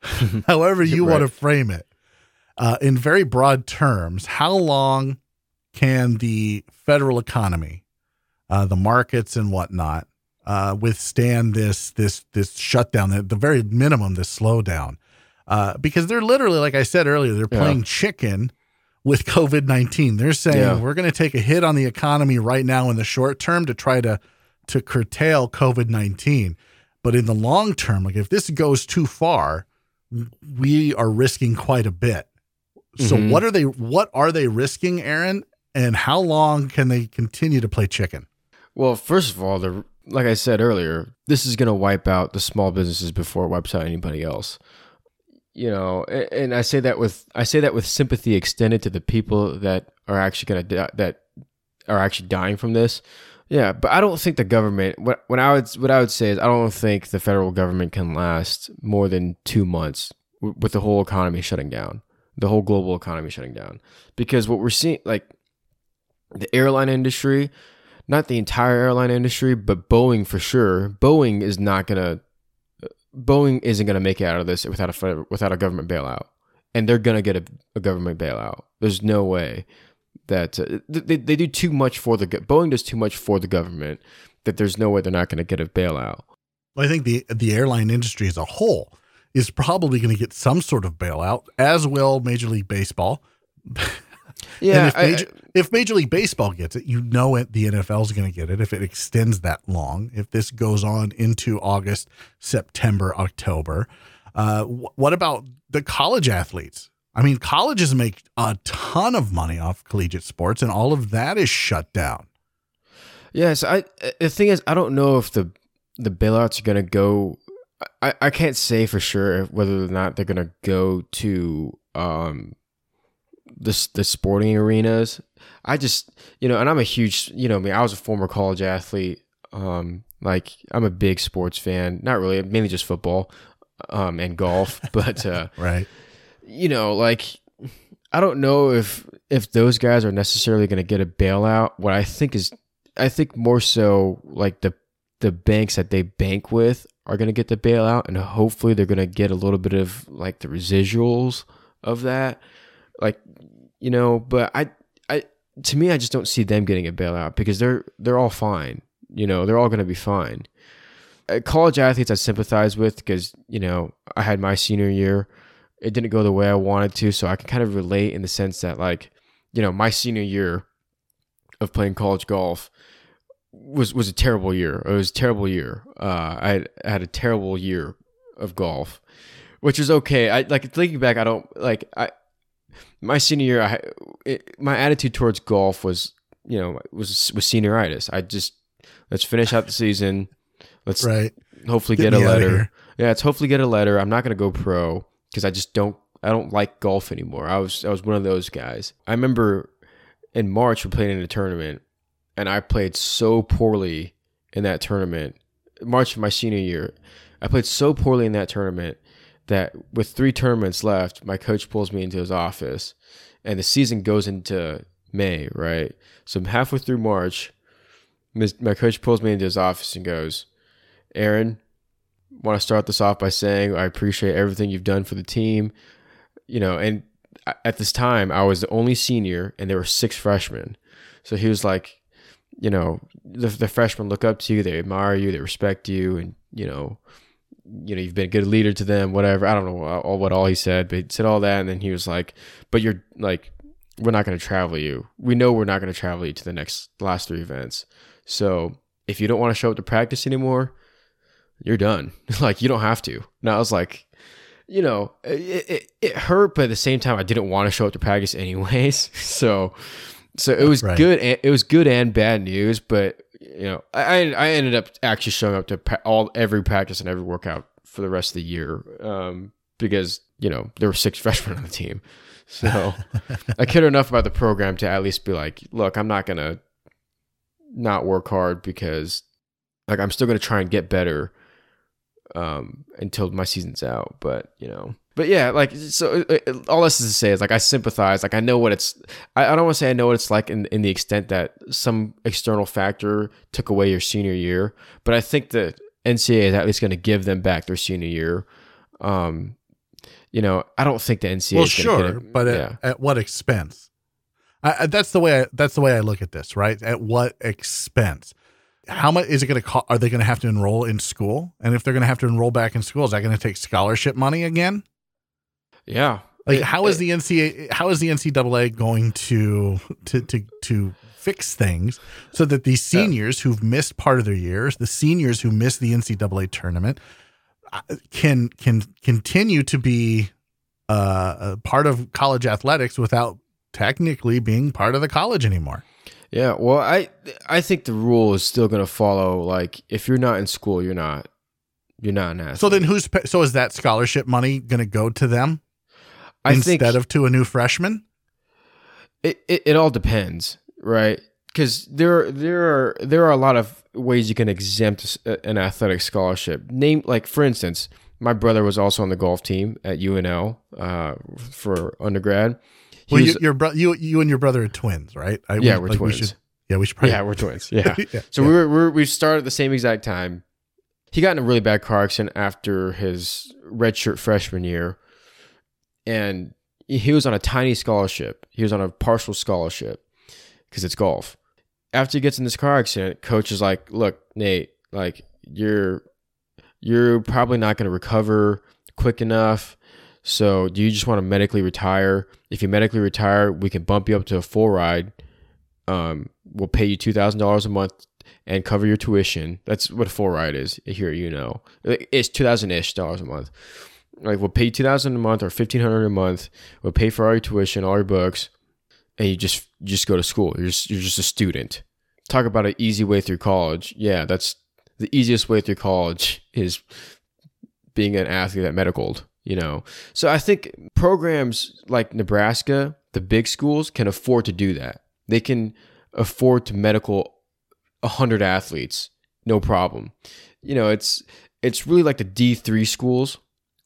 [laughs] however you Right. want to frame it, uh, in very broad terms, how long can the federal economy, uh, the markets and whatnot, uh, withstand this this this shutdown? At the very minimum, this slowdown, uh, because they're literally, like I said earlier, they're Yeah. playing chicken with COVID nineteen. They're saying Yeah. we're going to take a hit on the economy right now in the short term to try to to curtail COVID nineteen, but in the long term, like if this goes too far, we are risking quite a bit. So Mhm. what are they what are they risking, Aaron? And how long can they continue to play chicken? Well, first of all, the like I said earlier, this is going to wipe out the small businesses before it wipes out anybody else. you know, a- and I say that with I say that with sympathy extended to the people that are actually gonna di- that are actually dying from this. Yeah, but I don't think the government. What what I would what I would say is I don't think the federal government can last more than two months with the whole economy shutting down, the whole global economy shutting down. Because what we're seeing, like the airline industry, not the entire airline industry, but Boeing for sure. Boeing is not gonna. Boeing isn't gonna make it out of this without a without a government bailout, and they're gonna get a, a government bailout. There's no way that uh, they, they do too much for the Boeing does too much for the government that there's no way they're not going to get a bailout. Well, I think the the airline industry as a whole is probably going to get some sort of bailout, as will Major League Baseball. [laughs] Yeah, and if I- Major, if Major League Baseball gets it, you know it. The NFL is going to get it if it extends that long. If this goes on into August, September, October, uh, wh- what about the college athletes? I mean, colleges make a ton of money off collegiate sports, and all of that is shut down. Yes, I. The thing is, I don't know if the the bailouts are gonna go. I, I can't say for sure whether or not they're gonna go to um the the sporting arenas. I just you know, and I'm a huge you know, I mean, I was a former college athlete. Um, like I'm a big sports fan. Not really, mainly just football, um, and golf. [laughs] But uh, Right. you know, like I don't know if if those guys are necessarily going to get a bailout. What I think is, I think more so like the the banks that they bank with are going to get the bailout, and hopefully they're going to get a little bit of like the residuals of that, like you know. But I, I to me, I just don't see them getting a bailout because they're they're all fine. You know, they're all going to be fine. Uh, college athletes I sympathize with because you know I had my senior year it didn't go the way I wanted to. So I can kind of relate in the sense that, like, you know, my senior year of playing college golf was was a terrible year. It was a terrible year. Uh, I had a terrible year of golf, which is okay. I like thinking back. I don't like I my senior year. I it, my attitude towards golf was you know was was senioritis. I just let's finish out the season. Let's Right. hopefully Get get, a letter. Yeah, it's hopefully get a letter. I'm not gonna go pro because I just don't. I don't like golf anymore. I was I was one of those guys. I remember in March we played in a tournament, and I played so poorly in that tournament. March of my senior year, I played so poorly in that tournament that with three tournaments left, my coach pulls me into his office, and the season goes into May. Right, so I'm halfway through March. My coach pulls me into his office and goes, Aaron, want to start this off by saying I appreciate everything you've done for the team. You know, and at this time I was the only senior and there were six freshmen. So he was like, you know, the, the freshmen look up to you, they admire you, they respect you, and you know, you know, you've been a good leader to them, whatever. I don't know all, what all he said, but he said all that, and then he was like, "But you're like, we're not going to travel you. We know we're not going to travel you to the next last three events. So if you don't want to show up to practice anymore, you're done. [laughs] like you don't have to. And I was like, you know, it, it, it hurt, but at the same time, I didn't want to show up to practice [laughs] anyways. so, so it was Right. good. and- It was good and bad news, but you know, I I ended up actually showing up to all every practice and every workout for the rest of the year um, because you know there were six [laughs] freshmen on the team. So I cared enough about the program to at least be like, look, I'm not gonna not work hard because like I'm still gonna try and get better um until my season's out but you know but yeah like so uh, uh, all this is to say is like i sympathize like i know what it's i, I don't want to say i know what it's like in, in the extent that some external factor took away your senior year but i think that ncaa is at least going to give them back their senior year um you know i don't think the ncaa well, sure, it. but at, yeah at what expense? I, I, that's the way. I, that's the way I look at this. Right? At what expense? How much is it going to cost? Are they going to have to enroll in school? And if they're going to have to enroll back in school, is that going to take scholarship money again? yeah Like, It- how is it- the NCAA? How is the NCAA going to to to to fix things so that these seniors who've missed part of their years, the seniors who missed the NCAA tournament, uh, can can continue to be uh, a part of college athletics without technically being part of the college anymore? Yeah, well, I I think the rule is still going to follow. Like, if you're not in school, you're not. you're not an athlete. So then who's so is that scholarship money going to go to them I instead think of to a new freshman? it, it, it all depends, right? Because there there are there are a lot of ways you can exempt an athletic scholarship. Name like for instance, my brother was also on the golf team at UNL uh, for undergrad. Well, was- you, your bro- you you and your brother are twins, right? I, yeah, we- we're like, we twins. should- yeah, we should probably. yeah, we're twins. Yeah. [laughs] Yeah, So yeah. we were, we were we started at the same exact time. He got in a really bad car accident after his redshirt freshman year, and he was on a tiny scholarship. He was on a partial scholarship because it's golf. After he gets in this car accident, coach is like, "Look, Nate, like you're you're probably not going to recover quick enough. So, do you just want to medically retire? If you medically retire, we can bump you up to a full ride. Um, we'll pay you two thousand dollars a month and cover your tuition. That's what a full ride is here. You know, it's two thousand ish dollars a month. Like we'll pay two thousand a month or fifteen hundred a month. We'll pay for all your tuition, all your books, and you just you just go to school. You're just you're just a student. Talk about an easy way through college. Yeah, that's the easiest way through college is being an athlete at medical. You know, so I think programs like Nebraska, the big schools, can afford to do that. They can afford to medical hundred athletes, no problem. You know, it's it's really like the D three schools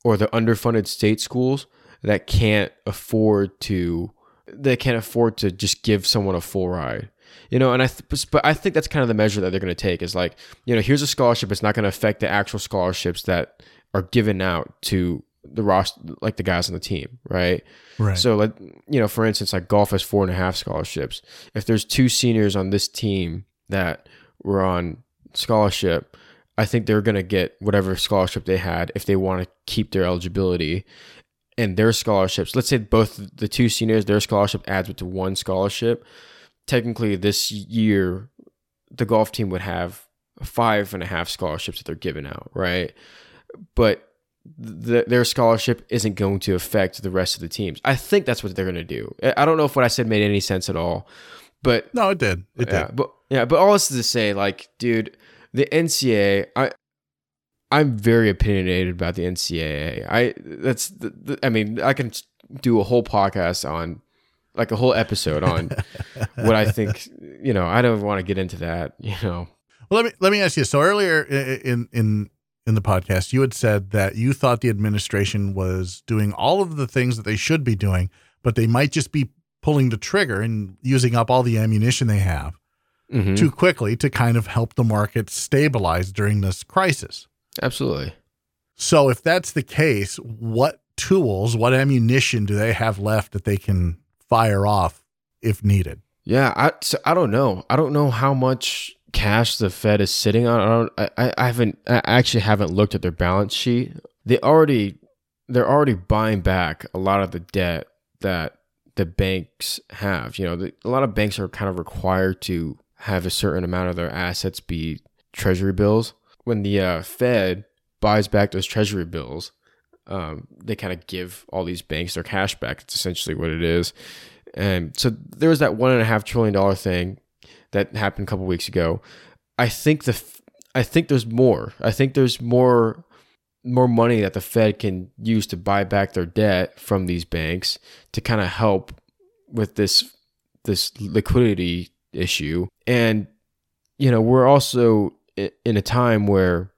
or the underfunded state schools that can't afford to they can't afford to just give someone a full ride. You know, and I th- but I think that's kind of the measure that they're going to take is like, you know, here's a scholarship. It's not going to affect the actual scholarships that are given out to the roster, like the guys on the team, right? right. So, like, you know, for instance, like golf has four and a half scholarships. If there's two seniors on this team that were on scholarship, I think they're going to get whatever scholarship they had if they want to keep their eligibility and their scholarships. Let's say both the two seniors, their scholarship adds up to one scholarship. Technically, this year, the golf team would have five and a half scholarships that they're giving out, right? But th- their scholarship isn't going to affect the rest of the teams. I think that's what they're going to do. I don't know if what I said made any sense at all, but no, it did. It yeah, did. but yeah, but all this is to say, like, dude, the NCAA, I, I'm very opinionated about the NCAA. I that's, the, the, I mean, I can do a whole podcast on, like, a whole episode on [laughs] what I think. You know, I don't want to get into that. You know, Well, let me let me ask you. So earlier in in in the podcast, you had said that you thought the administration was doing all of the things that they should be doing, but they might just be pulling the trigger and using up all the ammunition they have Mhm. too quickly to kind of help the market stabilize during this crisis. absolutely. So if that's the case, what tools, what ammunition do they have left that they can fire off if needed? Yeah, I so I don't know. I don't know how much cash the Fed is sitting on. I. I, I haven't. I actually haven't looked at their balance sheet. They already they're already buying back a lot of the debt that the banks have. You know, the, a lot of banks are kind of required to have a certain amount of their assets be treasury bills. When the uh, Fed buys back those treasury bills, um, they kind of give all these banks their cash back. It's essentially what it is. And so there was that one and a half trillion dollar thing that happened a couple weeks ago. I think the I think there's more. I think there's more more money that the Fed can use to buy back their debt from these banks to kind of help with this this liquidity issue. And you know, we're also in a time where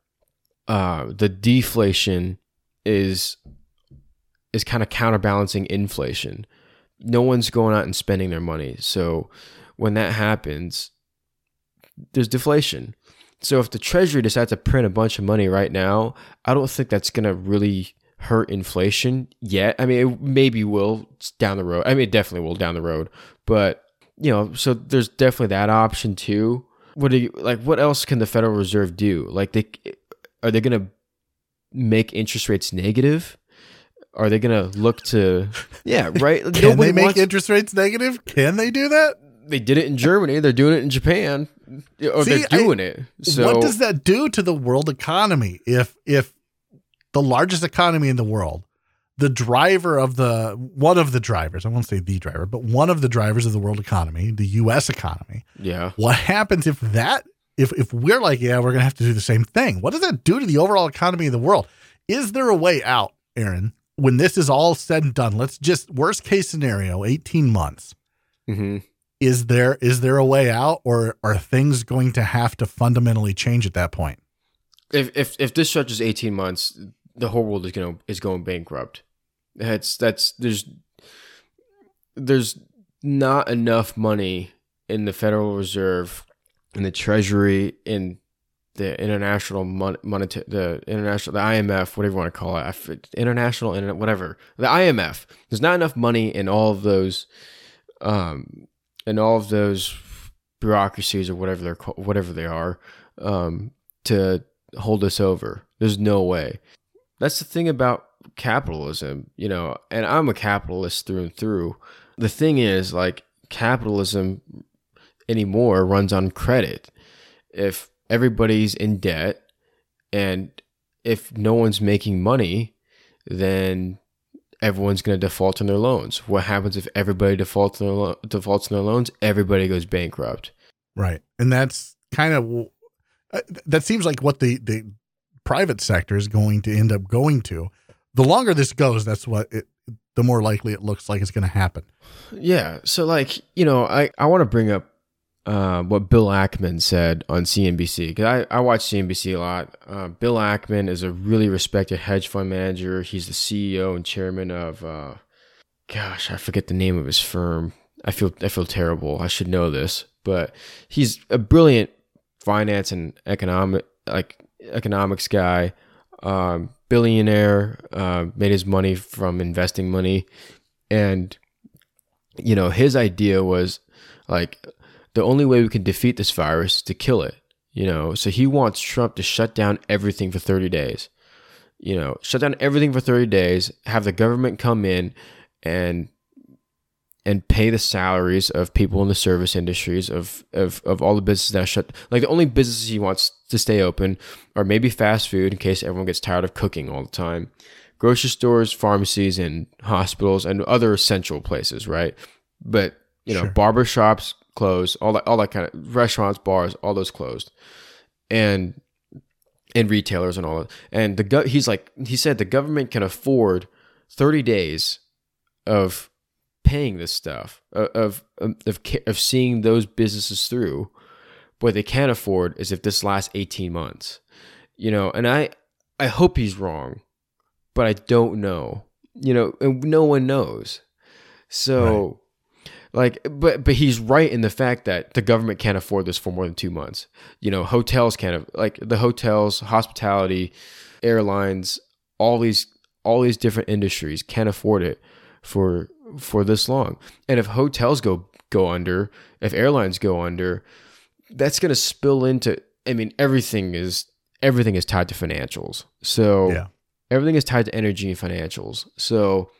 uh, the deflation is is kind of counterbalancing inflation. No one's going out and spending their money. So when that happens, there's deflation. So if the treasury decides to print a bunch of money right now, I don't think that's going to really hurt inflation yet. I mean, it maybe will down the road. I mean, it definitely will down the road. But, you know, so there's definitely that option too. What do you like what else can the Federal Reserve do? Like they are they going to make interest rates negative? Are they going to look to Yeah, right? [laughs] Can Nobody they make wants- interest rates negative? Can they do that? They did it in Germany. They're doing it in Japan. Or See, they're I- doing it. So what does that do to the world economy if if the largest economy in the world, the driver of the one of the drivers, I won't say the driver, but one of the drivers of the world economy, the US economy, Yeah. what happens if that if if we're like, yeah, we're gonna have to do the same thing, what does that do to the overall economy of the world? Is there a way out, Aaron? When this is all said and done, let's just worst case scenario, 18 months. Mm-hmm. Is there is there a way out or are things going to have to fundamentally change at that point? If if if this stretches eighteen months, the whole world is going is going bankrupt. That's that's there's there's not enough money in the Federal Reserve, in the Treasury, in the international mon- monetary, the international, the IMF, whatever you want to call it, international whatever, the IMF. There's not enough money in all of those, um, in all of those bureaucracies or whatever they're whatever they are, um, to hold us over. There's no way. That's the thing about capitalism, you know, and I'm a capitalist through and through. The thing is, like, capitalism anymore runs on credit. If everybody's in debt and if no one's making money, then everyone's going to default on their loans. What happens if everybody defaults on their, lo- defaults on their loans? Everybody goes bankrupt. Right. And that's kind of uh, that seems like what the the private sector is going to end up going to. The longer this goes, that's what it the more likely it looks like it's going to happen. Yeah. So like, you know, I I want to bring up uh, what Bill Ackman said on CNBC because I, I watch CNBC a lot. Uh, Bill Ackman is a really respected hedge fund manager. He's the CEO and chairman of, uh, gosh, I forget the name of his firm. I feel I feel terrible. I should know this, but he's a brilliant finance and economic like economics guy. Um, billionaire, uh, made his money from investing money, and you know his idea was like the only way we can defeat this virus is to kill it. You know, so he wants Trump to shut down everything for 30 days. You know, shut down everything for 30 days, have the government come in and and pay the salaries of people in the service industries of, of, of all the businesses that shut like the only businesses he wants to stay open are maybe fast food in case everyone gets tired of cooking all the time grocery stores pharmacies and hospitals and other essential places right but you know Sure. barber shops closed all that all that kind of restaurants bars all those closed. And and retailers and all that and the he's like he said the government can afford 30 days of paying this stuff of um, of of, of seeing those businesses through. What they can't afford is if this lasts 18 months you know and i i hope he's wrong but i don't know you know and no one knows. So like but but he's right in the fact that the government can't afford this for more than two months. You know hotels can't like the hotels hospitality airlines all these all these different industries can't afford it for for this long. And if hotels go go under if airlines go under that's going to spill into i mean everything is everything is tied to financials. So Yeah. everything is tied to energy and financials. So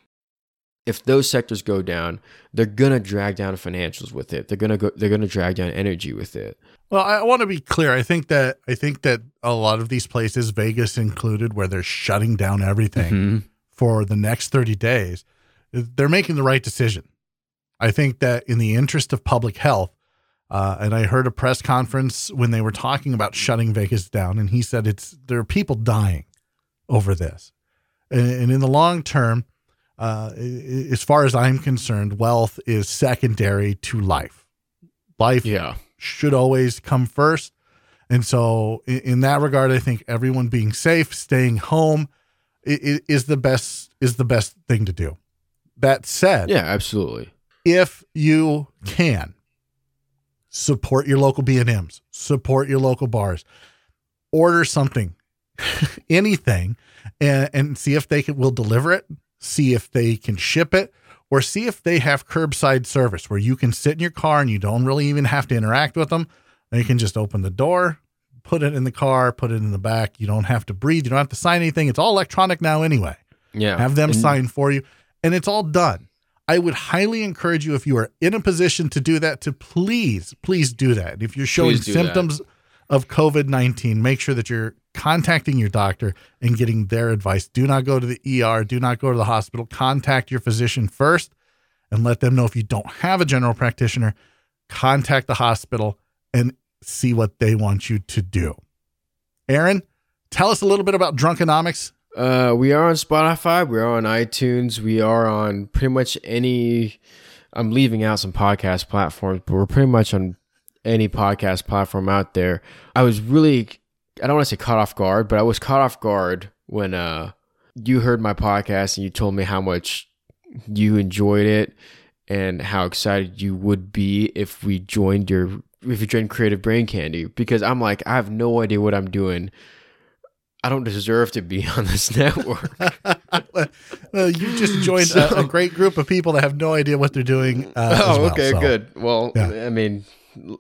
if those sectors go down, they're gonna drag down financials with it. They're gonna go. They're gonna drag down energy with it. Well, I want to be clear. I think that I think that a lot of these places, Vegas included, where they're shutting down everything Mhm. for the next 30 days, they're making the right decision. I think that in the interest of public health, uh, and I heard a press conference when they were talking about shutting Vegas down, and he said it's there are people dying over this, and, and in the long term, uh, as far as I'm concerned, wealth is secondary to life. Life Yeah. should always come first. And so, in, in that regard, I think everyone being safe, staying home, i- i- is the best is the best thing to do. That said, Yeah. Absolutely. if you can support your local B&Ms, support your local bars, order something, [laughs] anything, and, and see if they can, will deliver it, see if they can ship it, or see if they have curbside service where you can sit in your car and you don't really even have to interact with them. They can just open the door, put it in the car, put it in the back. You don't have to breathe. You don't have to sign anything. It's all electronic now anyway Yeah. have them And- sign for you, and it's all done. I would highly encourage you if you are in a position to do that to please, please do that. And if you're showing symptoms that. Of COVID 19, make sure that you're contacting your doctor and getting their advice. Do not go to the ER, do not go to the hospital. Contact your physician first and let them know if you don't have a general practitioner, contact the hospital. And see what they want you to do. Aaron, tell us a little bit about Drunkenomics. Uh, we are on Spotify. We are on iTunes. We are on pretty much any. I'm leaving out some podcast platforms, but we're pretty much on any podcast platform out there. I was really, I don't want to say caught off guard, but I was caught off guard when uh you heard my podcast and you told me how much you enjoyed it and how excited you would be if we joined your if you joined Creative Brain Candy because I'm like I have no idea what I'm doing. I don't deserve to be [laughs] on this network. [laughs] well, you just joined so, a, a, great group of people that have no idea what they're doing. Uh, oh, well, okay, so. good. Well, yeah. I mean,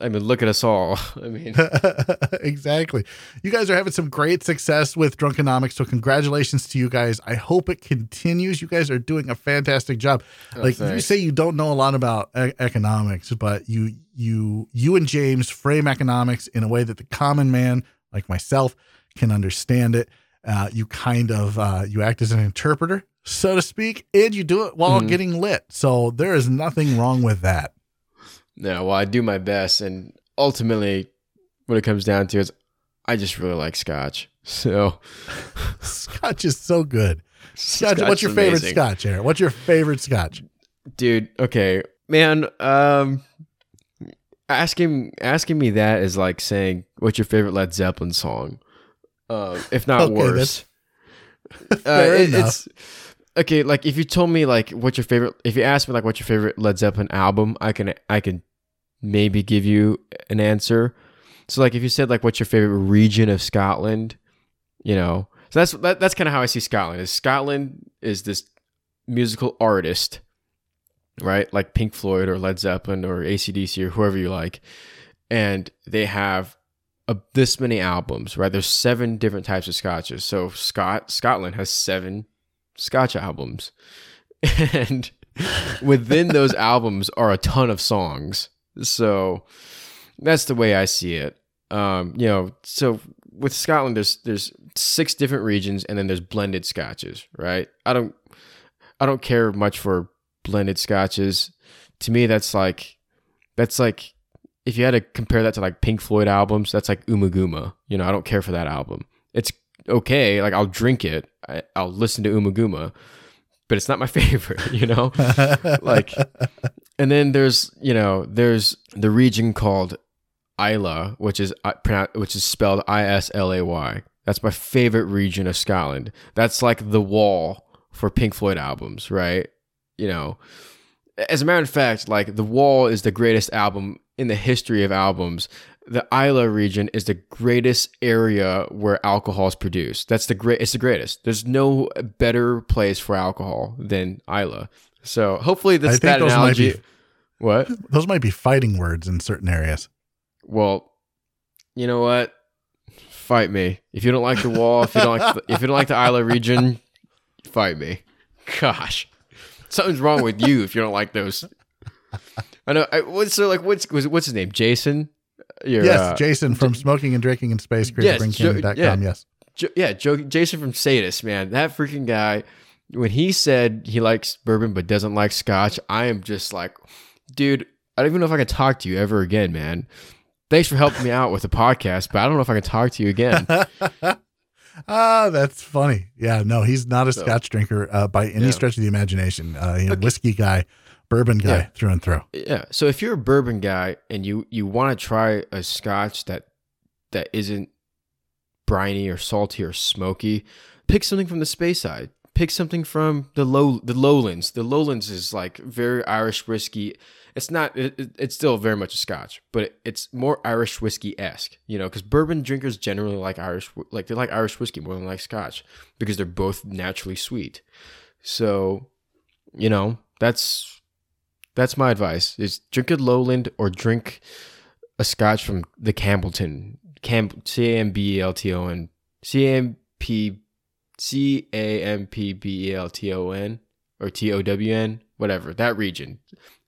I mean, look at us all. [laughs] I mean, [laughs] exactly. You guys are having some great success with Drunkenomics, so congratulations to you guys. I hope it continues. You guys are doing a fantastic job. Oh, like thanks. you say, you don't know a lot about e- economics, but you you you and James frame economics in a way that the common man, like myself, can understand it. Uh, you kind of uh, you act as an interpreter, so to speak, and you do it while mm-hmm. getting lit. So there is nothing wrong with that. No, well, I do my best, and ultimately, what it comes down to is, I just really like Scotch. So, [laughs] Scotch is so good. Scotch. What's your favorite amazing. Scotch, Aaron? What's your favorite Scotch, dude? Okay, man. Um, asking asking me that is like saying, "What's your favorite Led Zeppelin song?" Uh, if not okay, worse. [laughs] uh, it, it's okay. Like if you told me like what's your favorite, if you asked me like what's your favorite Led Zeppelin album, I can I can maybe give you an answer. So like if you said like what's your favorite region of Scotland, you know. So that's that, that's kind of how I see Scotland. Is Scotland is this musical artist, right? Like Pink Floyd or Led Zeppelin or ACDC or whoever you like. And they have a, this many albums, right? There's seven different types of scotches. So Scott Scotland has seven scotch albums. And within those albums are a ton of songs so that's the way I see it. Um, you know, so with Scotland, there's there's six different regions, and then there's blended scotches, right? I don't I don't care much for blended scotches. To me, that's like that's like if you had to compare that to like Pink Floyd albums, that's like Ummagumma. You know, I don't care for that album. It's okay, like I'll drink it, I, will listen to Ummagumma, but it's not my [laughs] favorite. You know, [laughs] like and then there's you know there's the region called Islay, which is uh, which is spelled I S L A Y. That's my favorite region of Scotland. That's like the wall for Pink Floyd albums, right? You know, as a matter of fact, like the wall is the greatest album in the history of albums. The Islay region is the greatest area where alcohol is produced. That's the great. It's the greatest. There's no better place for alcohol than Islay. So hopefully this that analogy. Be, what? Those might be fighting words in certain areas. Well, you know what? Fight me. If you don't like the wall, if you don't like the, if you don't like the Islay region, fight me. Gosh, something's wrong with you if you don't like those. I know. I, what's so like? What's what's his name? Jason. Your, yes, uh, Jason from J- Smoking and Drinking in Space. Yes, jo- yeah, yes. Jo- yeah, jo- Jason from Sadist, man. That freaking guy when he said he likes bourbon but doesn't like scotch, I am just like, dude, I don't even know if I can talk to you ever again, man. Thanks for helping me out with the podcast, but I don't know if I can talk to you again. [laughs] Ah, that's funny. Yeah, no, he's not a so, scotch drinker uh, by any yeah. stretch of the imagination. Uh, you know, okay. whiskey guy, bourbon guy yeah. through and through. Yeah. So if you're a bourbon guy and you you want to try a scotch that that isn't briny or salty or smoky, pick something from the Speyside. pick something from the low the lowlands. The lowlands is like very Irish whiskey. It's not. It, it's still very much a Scotch, but it's more Irish whiskey esque. You know, because bourbon drinkers generally like Irish, like they like Irish whiskey more than like Scotch because they're both naturally sweet. So, you know, that's that's my advice: is drink a lowland or drink a Scotch from the Campbellton, Camp C A M B E L T O N C A M P C A M P B E L T O N or T O W N, whatever, that region.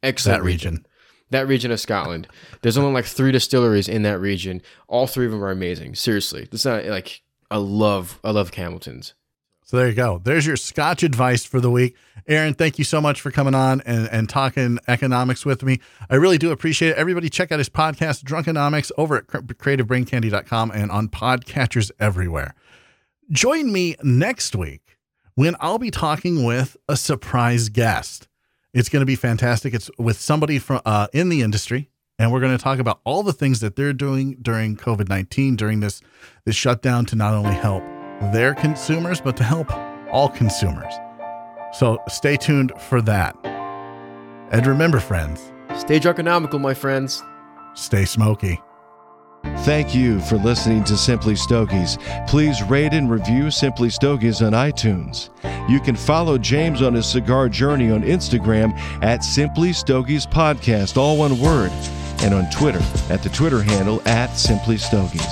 Excellent that region. region. That region of Scotland. There's only like three distilleries in that region. All three of them are amazing. Seriously. It's not like I love I love Campbelltons. So there you go. There's your Scotch advice for the week. Aaron, thank you so much for coming on and, and talking economics with me. I really do appreciate it. Everybody check out his podcast, Drunkenomics, over at creativebraincandy.com and on podcatchers everywhere. Join me next week when I'll be talking with a surprise guest. It's going to be fantastic. It's with somebody from uh, in the industry, and we're going to talk about all the things that they're doing during COVID nineteen, during this this shutdown, to not only help their consumers, but to help all consumers. So stay tuned for that. And remember, friends, Stay drunkonomical, my friends. stay smoky. Thank you for listening to Simply Stogies. Please rate and review Simply Stogies on iTunes. You can follow James on his cigar journey on Instagram at Simply Stogies Podcast, all one word, and on Twitter at the Twitter handle at Simply Stogies.